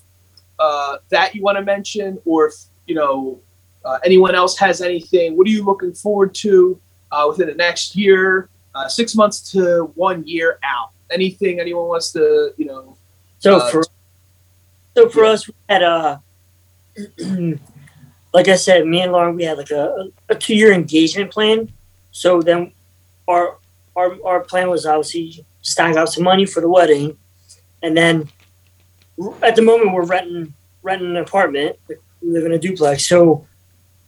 uh, that you want to mention, or if you know uh, anyone else has anything. What are you looking forward to uh, within the next year, uh, six months to one year out? Anything anyone wants to you know? So Uh, for so for yeah. us, we had a like I said, me and Lauren, we had like a, a two year engagement plan. So then our our our plan was obviously stack out some money for the wedding, and then at the moment we're renting renting an apartment. We live in a duplex, so.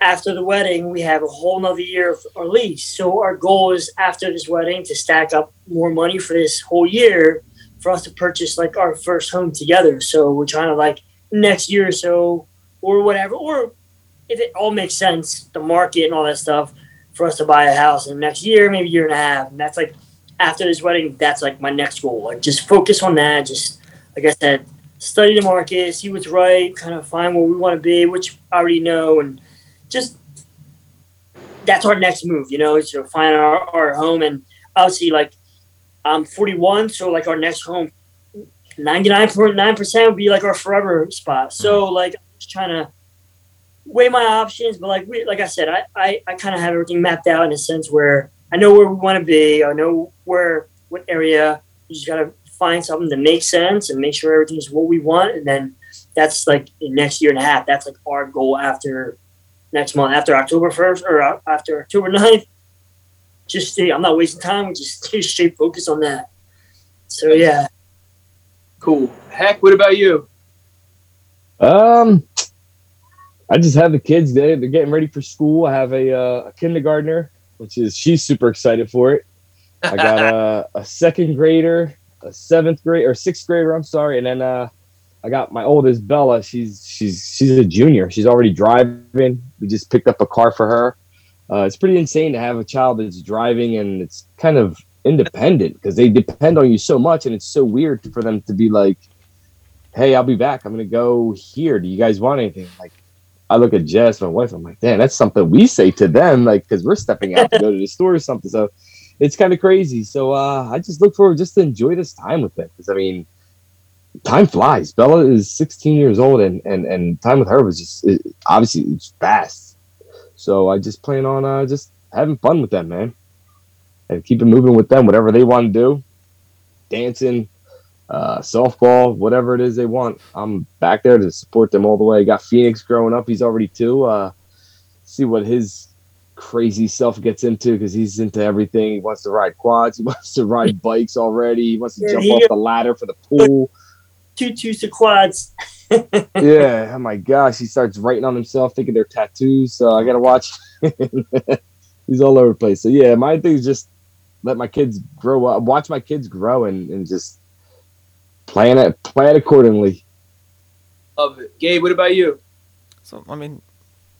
After the wedding, we have a whole nother year of our lease. So our goal is after this wedding to stack up more money for this whole year for us to purchase like our first home together. So we're trying to like next year or so or whatever, or if it all makes sense, the market and all that stuff, for us to buy a house in the next year, maybe year and a half. And that's like after this wedding, that's like my next goal. Like just focus on that. Just like I said, study the market, see what's right, kind of find where we want to be, which I already know, and just that's our next move, you know, to find our, our home and obviously like I'm 41, so like our next home, 99.9% would be like our forever spot. So mm-hmm. like I'm just trying to weigh my options, but like we, like I said, I I, I kind of have everything mapped out in a sense where I know where we want to be. I know where what area. You just gotta find something that makes sense and make sure everything's what we want, and then that's like next year and a half. That's like our goal after next month, after October 1st or uh, after October 9th. Just stay, I'm not wasting time. We just stay straight focus on that. So yeah, Cool. Heck, what about you? Um, I just have the kids. They they're getting ready for school. I have a, uh, a kindergartner, which is she's super excited for it. I got a, a second grader, a seventh grade or sixth grader. I'm sorry, and then uh, I got my oldest Bella. She's she's she's a junior. She's already driving. We just picked up a car for her. Uh, it's pretty insane to have a child that's driving and it's kind of independent because they depend on you so much, and it's so weird for them to be like, "Hey, I'll be back. I'm gonna go here. Do you guys want anything?" Like, I look at Jess, my wife. I'm like, "Damn, that's something we say to them, like, because we're stepping out to go to the store or something." So it's kind of crazy. So uh, I just look forward just to enjoy this time with them because I mean, time flies. Bella is 16 years old, and and and time with her was just it, obviously it's fast. So I just plan on uh, just having fun with them, man, and keep it moving with them. Whatever they want to do, dancing, uh, softball, whatever it is they want. I'm back there to support them all the way. Got Phoenix growing up; he's already two. Uh, see what his crazy self gets into because he's into everything. He wants to ride quads. He wants to ride bikes already. He wants to Yeah, jump off the ladder for the pool. Two two to quads. yeah. Oh my gosh. He starts writing on himself, thinking they're tattoos. So I gotta watch. he's all over the place. So yeah, my thing is just let my kids grow up, watch my kids grow, and, and just plan it, plan accordingly. Love it. Gabe, what about you? So I mean,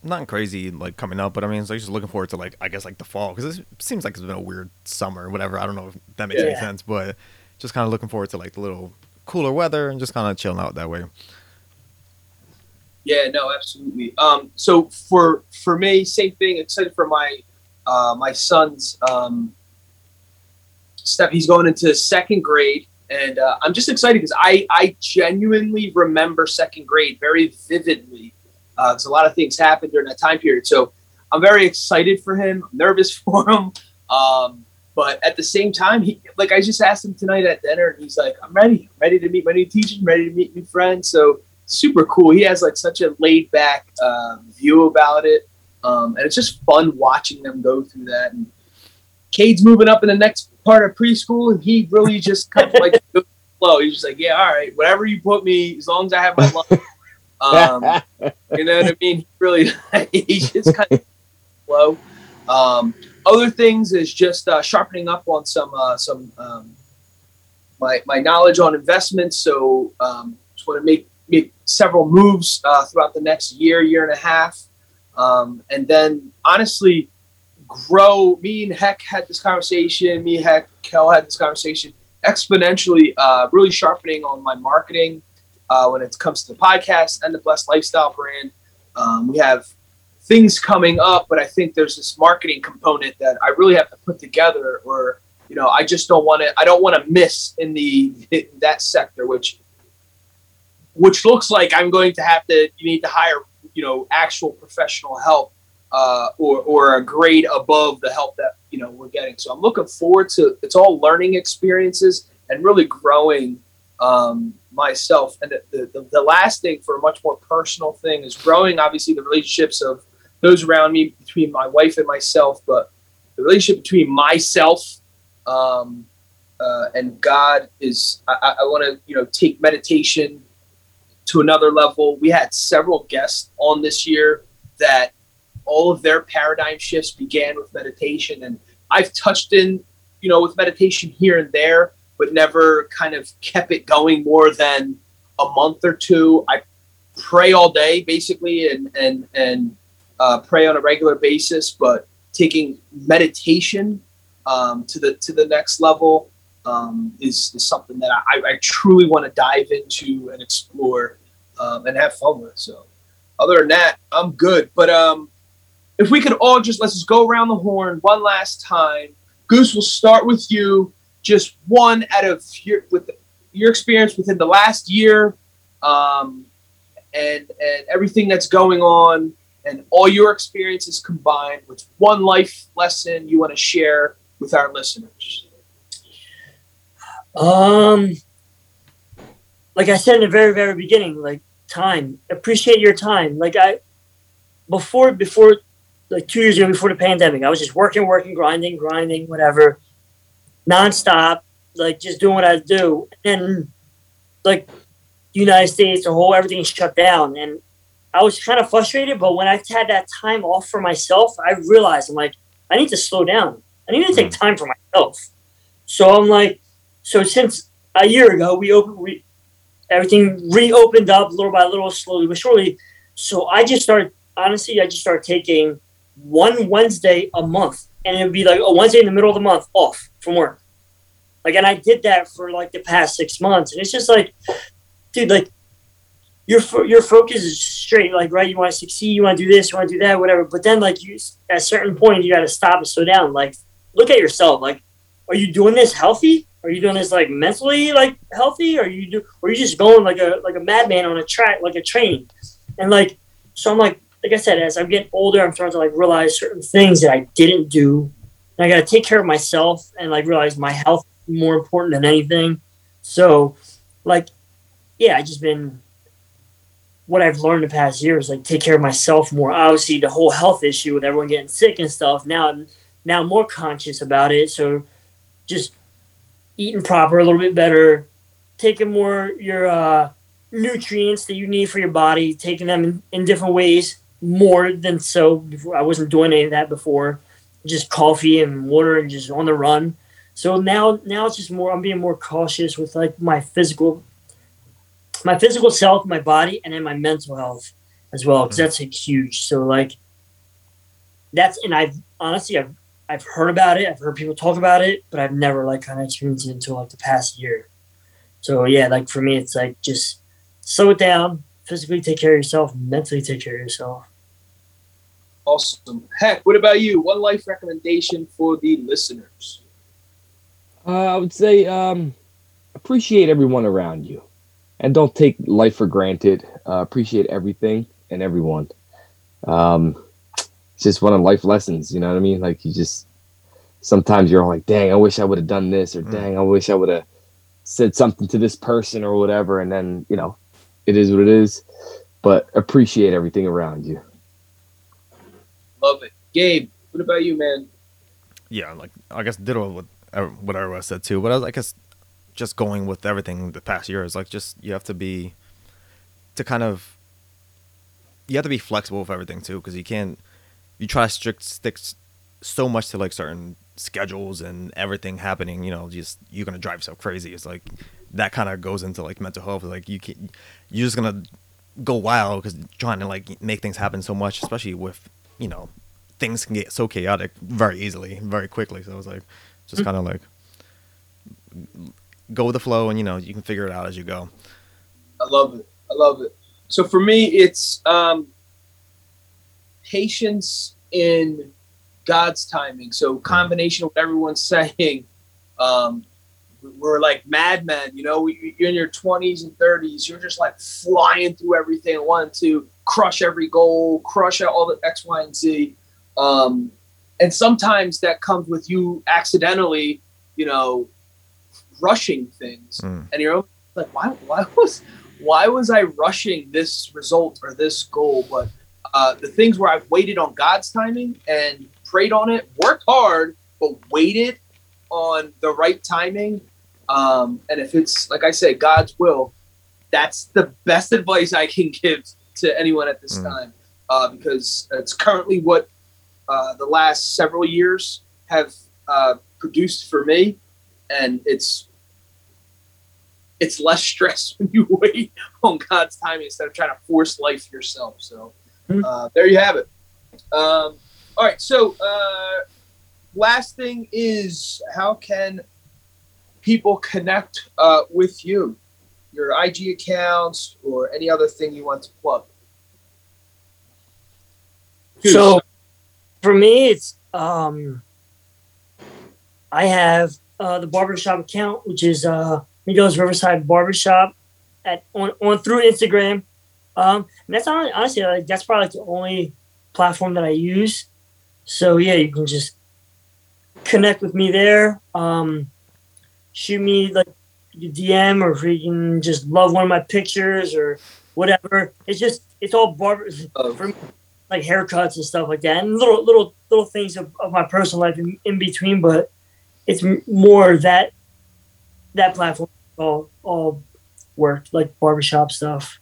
nothing crazy like coming up, but I mean, it's like just looking forward to like I guess like the fall because it seems like it's been a weird summer, or whatever. I don't know if that makes any sense, but just kind of looking forward to like the little cooler weather and just kind of chilling out that way. Yeah, no, absolutely. Um, so for for me, same thing. Excited for my uh, my son's um, step. He's going into second grade, and uh, I'm just excited because I I genuinely remember second grade very vividly. Because a lot of things happened during that time period. So I'm very excited for him. I'm nervous for him. Um, but at the same time, he like I just asked him tonight at dinner, and he's like, "I'm ready. I'm ready to meet my new teacher. I'm ready to meet new friends." So super cool. He has like such a laid back um, view about it, um, and it's just fun watching them go through that. And Cade's moving up in the next part of preschool, and he really just kind of like flow. He's just like, "Yeah, all right, whatever you put me, as long as I have my lunch." Um, you know what I mean? He really, he's just kind of flow. Um, other things is just uh, sharpening up on some uh, some um, my my knowledge on investments. So um, just want to make make several moves uh, throughout the next year, year and a half, um, and then honestly grow. Me and Heck had this conversation. Me, Heck, Kel had this conversation exponentially. Uh, really sharpening on my marketing uh, when it comes to the podcast and the Blessed Lifestyle brand. Um, we have things coming up, but I think there's this marketing component that I really have to put together, or you know, I just don't want to. I don't want to miss in the in that sector, which which looks like I'm going to have to you need to hire you know actual professional help uh, or or a grade above the help that you know we're getting. So I'm looking forward to it's all learning experiences and really growing um, myself. And the, the the last thing for a much more personal thing is growing obviously the relationships of those around me between my wife and myself, but the relationship between myself um, uh, and God is I, I want to you know take meditation to another level. We had several guests on this year that all of their paradigm shifts began with meditation, and I've touched in you know with meditation here and there, but never kind of kept it going more than a month or two. I pray all day basically, and and and uh, pray on a regular basis, but taking meditation um, to the to the next level um, is, is something that I, I truly want to dive into and explore um, and have fun with. So, other than that, I'm good. But um, if we could all just let's just go around the horn one last time. Goose, will start with you. Just one out of your with your experience within the last year, um, and and everything that's going on, and all your experiences combined with one life lesson you want to share with our listeners. Um, like I said in the very, very beginning, like time. Appreciate your time. Like I, before, before, like two years ago, before the pandemic, I was just working, working, grinding, grinding, whatever, nonstop, like just doing what I do. And like United States, the whole everything shut down, and I was kind of frustrated. But when I had that time off for myself, I realized I'm like, I need to slow down. I need to take hmm. time for myself. So I'm like, so since a year ago, we opened, we, everything reopened up little by little, slowly but surely. So I just started, honestly, I just started taking one Wednesday a month, and it would be like a Wednesday in the middle of the month off from work. Like, and I did that for like the past six months, and it's just like, dude, like your your focus is straight, like right. You want to succeed, you want to do this, you want to do that, whatever. But then, like you, at a certain point, you got to stop and slow down. Like, look at yourself. Like, are you doing this healthy? Are you doing this like mentally like healthy? Or are you do or are you just going like a like a madman on a track like a train? And like so I'm like like I said, as I'm getting older, I'm starting to like realize certain things that I didn't do. And I gotta take care of myself and like realize my health is more important than anything. So like yeah, I just been what I've learned the past year is like take care of myself more. Obviously the whole health issue with everyone getting sick and stuff. Now now I'm more conscious about it. So just eating proper a little bit better, taking more your uh, nutrients that you need for your body, taking them in, in different ways more than so before. I wasn't doing any of that before, just coffee and water and just on the run. So now, now it's just more. I'm being more cautious with like my physical, my physical self, my body, and then my mental health as well, because that's like, huge. So like, that's and I've honestly I've I've heard about it. I've heard people talk about it, but I've never like kind of experienced it until like the past year. So yeah, like for me, it's like just slow it down, physically take care of yourself, mentally take care of yourself. Awesome. Heck, what about you? One life recommendation for the listeners? Uh, I would say um, appreciate everyone around you, and don't take life for granted. Uh, appreciate everything and everyone. Um, it's just one of life lessons. You know what I mean? Like you just sometimes you're like, dang, I wish I would have done this, or mm. dang, I wish I would have said something to this person or whatever. And then you know, it is what it is. But appreciate everything around you. Love it, Gabe. What about you, man? Yeah, like I guess ditto what what everyone said too. But I, was, I guess just going with everything the past year is like just you have to be to kind of you have to be flexible with everything too because you can't you try to strict stick so much to like certain schedules and everything happening, you know, just you're gonna drive yourself crazy. It's like that kind of goes into like mental health. Like you can, you're just gonna go wild because trying to like make things happen so much, especially with you know things can get so chaotic very easily, very quickly. So it's like just mm. kind of like go with the flow, and you know you can figure it out as you go. I love it. I love it. So for me, it's um, patience in God's timing. So combination of what everyone's saying, um, we're like madmen, you know. You're in your 20s and 30s. You're just like flying through everything, wanting to crush every goal, crush out all the X, Y, and Z. Um, and sometimes that comes with you accidentally, you know, rushing things, Mm. and you're like, why, why was, why was I rushing this result or this goal? But uh, the things where I've waited on God's timing and prayed on it, worked hard, but waited on the right timing. Um, and if it's like I say, God's will, that's the best advice I can give to anyone at this Mm. time, uh, because it's currently what uh, the last several years have uh, produced for me, and it's it's less stress when you wait on God's timing instead of trying to force life yourself. So Mhm. uh, there you have it. Um, all right, so uh, last thing is how can people connect uh, with you, your IG accounts, or any other thing you want to plug? So for me, it's um, I have uh, the barbershop account, which is uh, Miguel's Riverside Barbershop, at on, on through Instagram. Um, and that's hon- honestly like that's probably like the only platform that I use. So yeah, you can just connect with me there. Um, shoot me like a DM, or if you can just love one of my pictures or whatever. It's just it's all barber Uh, for me, like haircuts and stuff like that, and little little little things of, of my personal life in, in between. But it's m- more that that platform all all worked like barbershop stuff.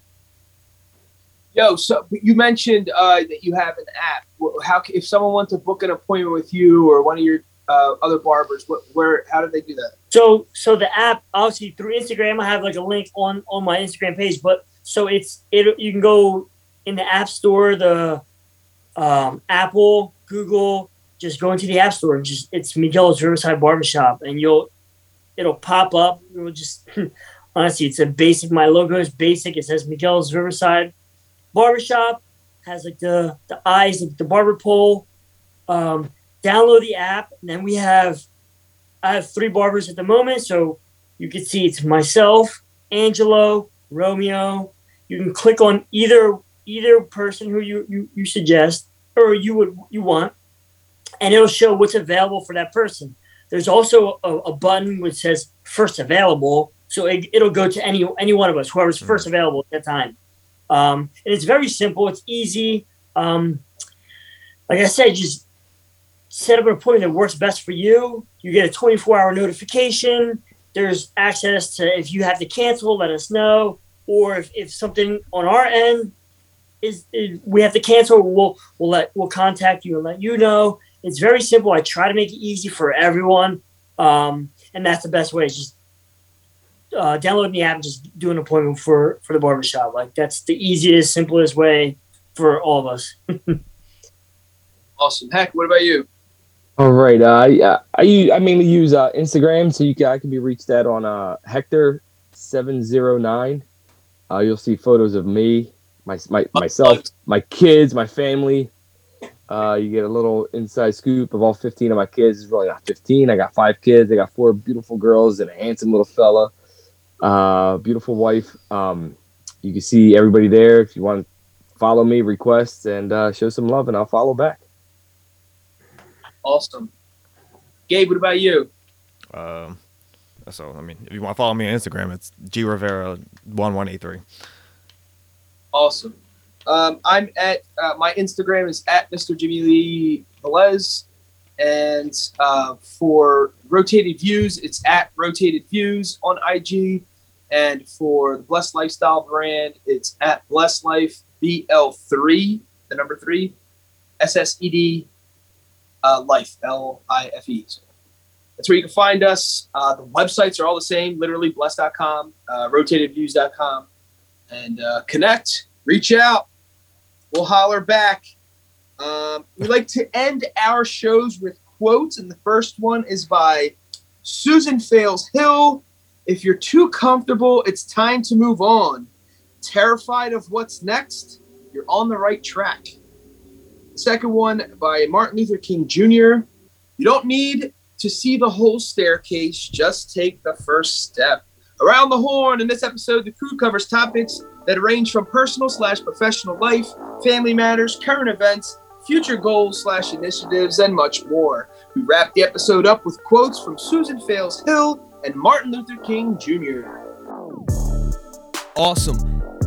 Yo, so you mentioned uh, that you have an app. How if someone wants to book an appointment with you or one of your uh, other barbers, what, where how do they do that? So so the app obviously through Instagram I have like a link on on my Instagram page, but so it's it you can go in the App Store, the um, Apple, Google, just go into the App Store and just it's Miguel's Riverside Barbershop and you'll it'll pop up. It'll just honestly it's a basic my logo is basic. It says Miguel's Riverside Barbershop, has like the the eyes of the barber pole. Um, download the app, and then we have I have three barbers at the moment, so you can see it's myself, Angelo, Romeo. You can click on either either person who you, you, you suggest or you would you want, and it'll show what's available for that person. There's also a, a button which says first available, so it, it'll go to any any one of us, whoever's first available at that time. Um, and it's very simple. It's easy. Um, like I said, just set up an appointment that works best for you. You get a 24 hour notification. There's access to if you have to cancel, let us know. Or if, if something on our end is, is we have to cancel, we'll we'll let we'll contact you and let you know. It's very simple. I try to make it easy for everyone, um, and that's the best way. Is just uh, downloading the app and just do an appointment for for the barbershop. Like that's the easiest, simplest way for all of us. Awesome. Heck, what about you? All right. Uh, I, I u- I mainly use uh, Instagram, so you can I can be reached at on uh, Hector seven zero nine. Uh, you'll see photos of me, my, my myself, my kids, my family. Uh, you get a little inside scoop of all fifteen of my kids. It's really not fifteen. I got five kids. I got four beautiful girls and a handsome little fella. Uh, beautiful wife. Um, you can see everybody there. If you want to follow me, request and uh, show some love, and I'll follow back. Awesome. Gabe, what about you? Um, so I mean, if you want to follow me on Instagram, it's G Rivera one one eight three. Awesome. Um, I'm at uh, my Instagram is at Mr. Jimmy Lee Velez, and uh, for Rotated Views, it's at Rotated Views on IG, and for the Blessed Lifestyle brand, it's at Blessed Life BL3, the number three, S S E D uh, Life L I F E. So that's where you can find us. Uh, the websites are all the same, literally blessed.com, uh, rotatedviews.com, and uh, connect, reach out. We'll holler back. Um, we like to end our shows with quotes, and the first one is by Susan Fales Hill. If you're too comfortable, it's time to move on. Terrified of what's next, you're on the right track. Second one by Martin Luther King Jr. You don't need To see the whole staircase, just take the first step. Around the Horn, in this episode, the crew covers topics that range from personal slash professional life, family matters, current events, future goals slash initiatives, and much more. We wrap the episode up with quotes from Susan Fales Hill and Martin Luther King Jr. Awesome.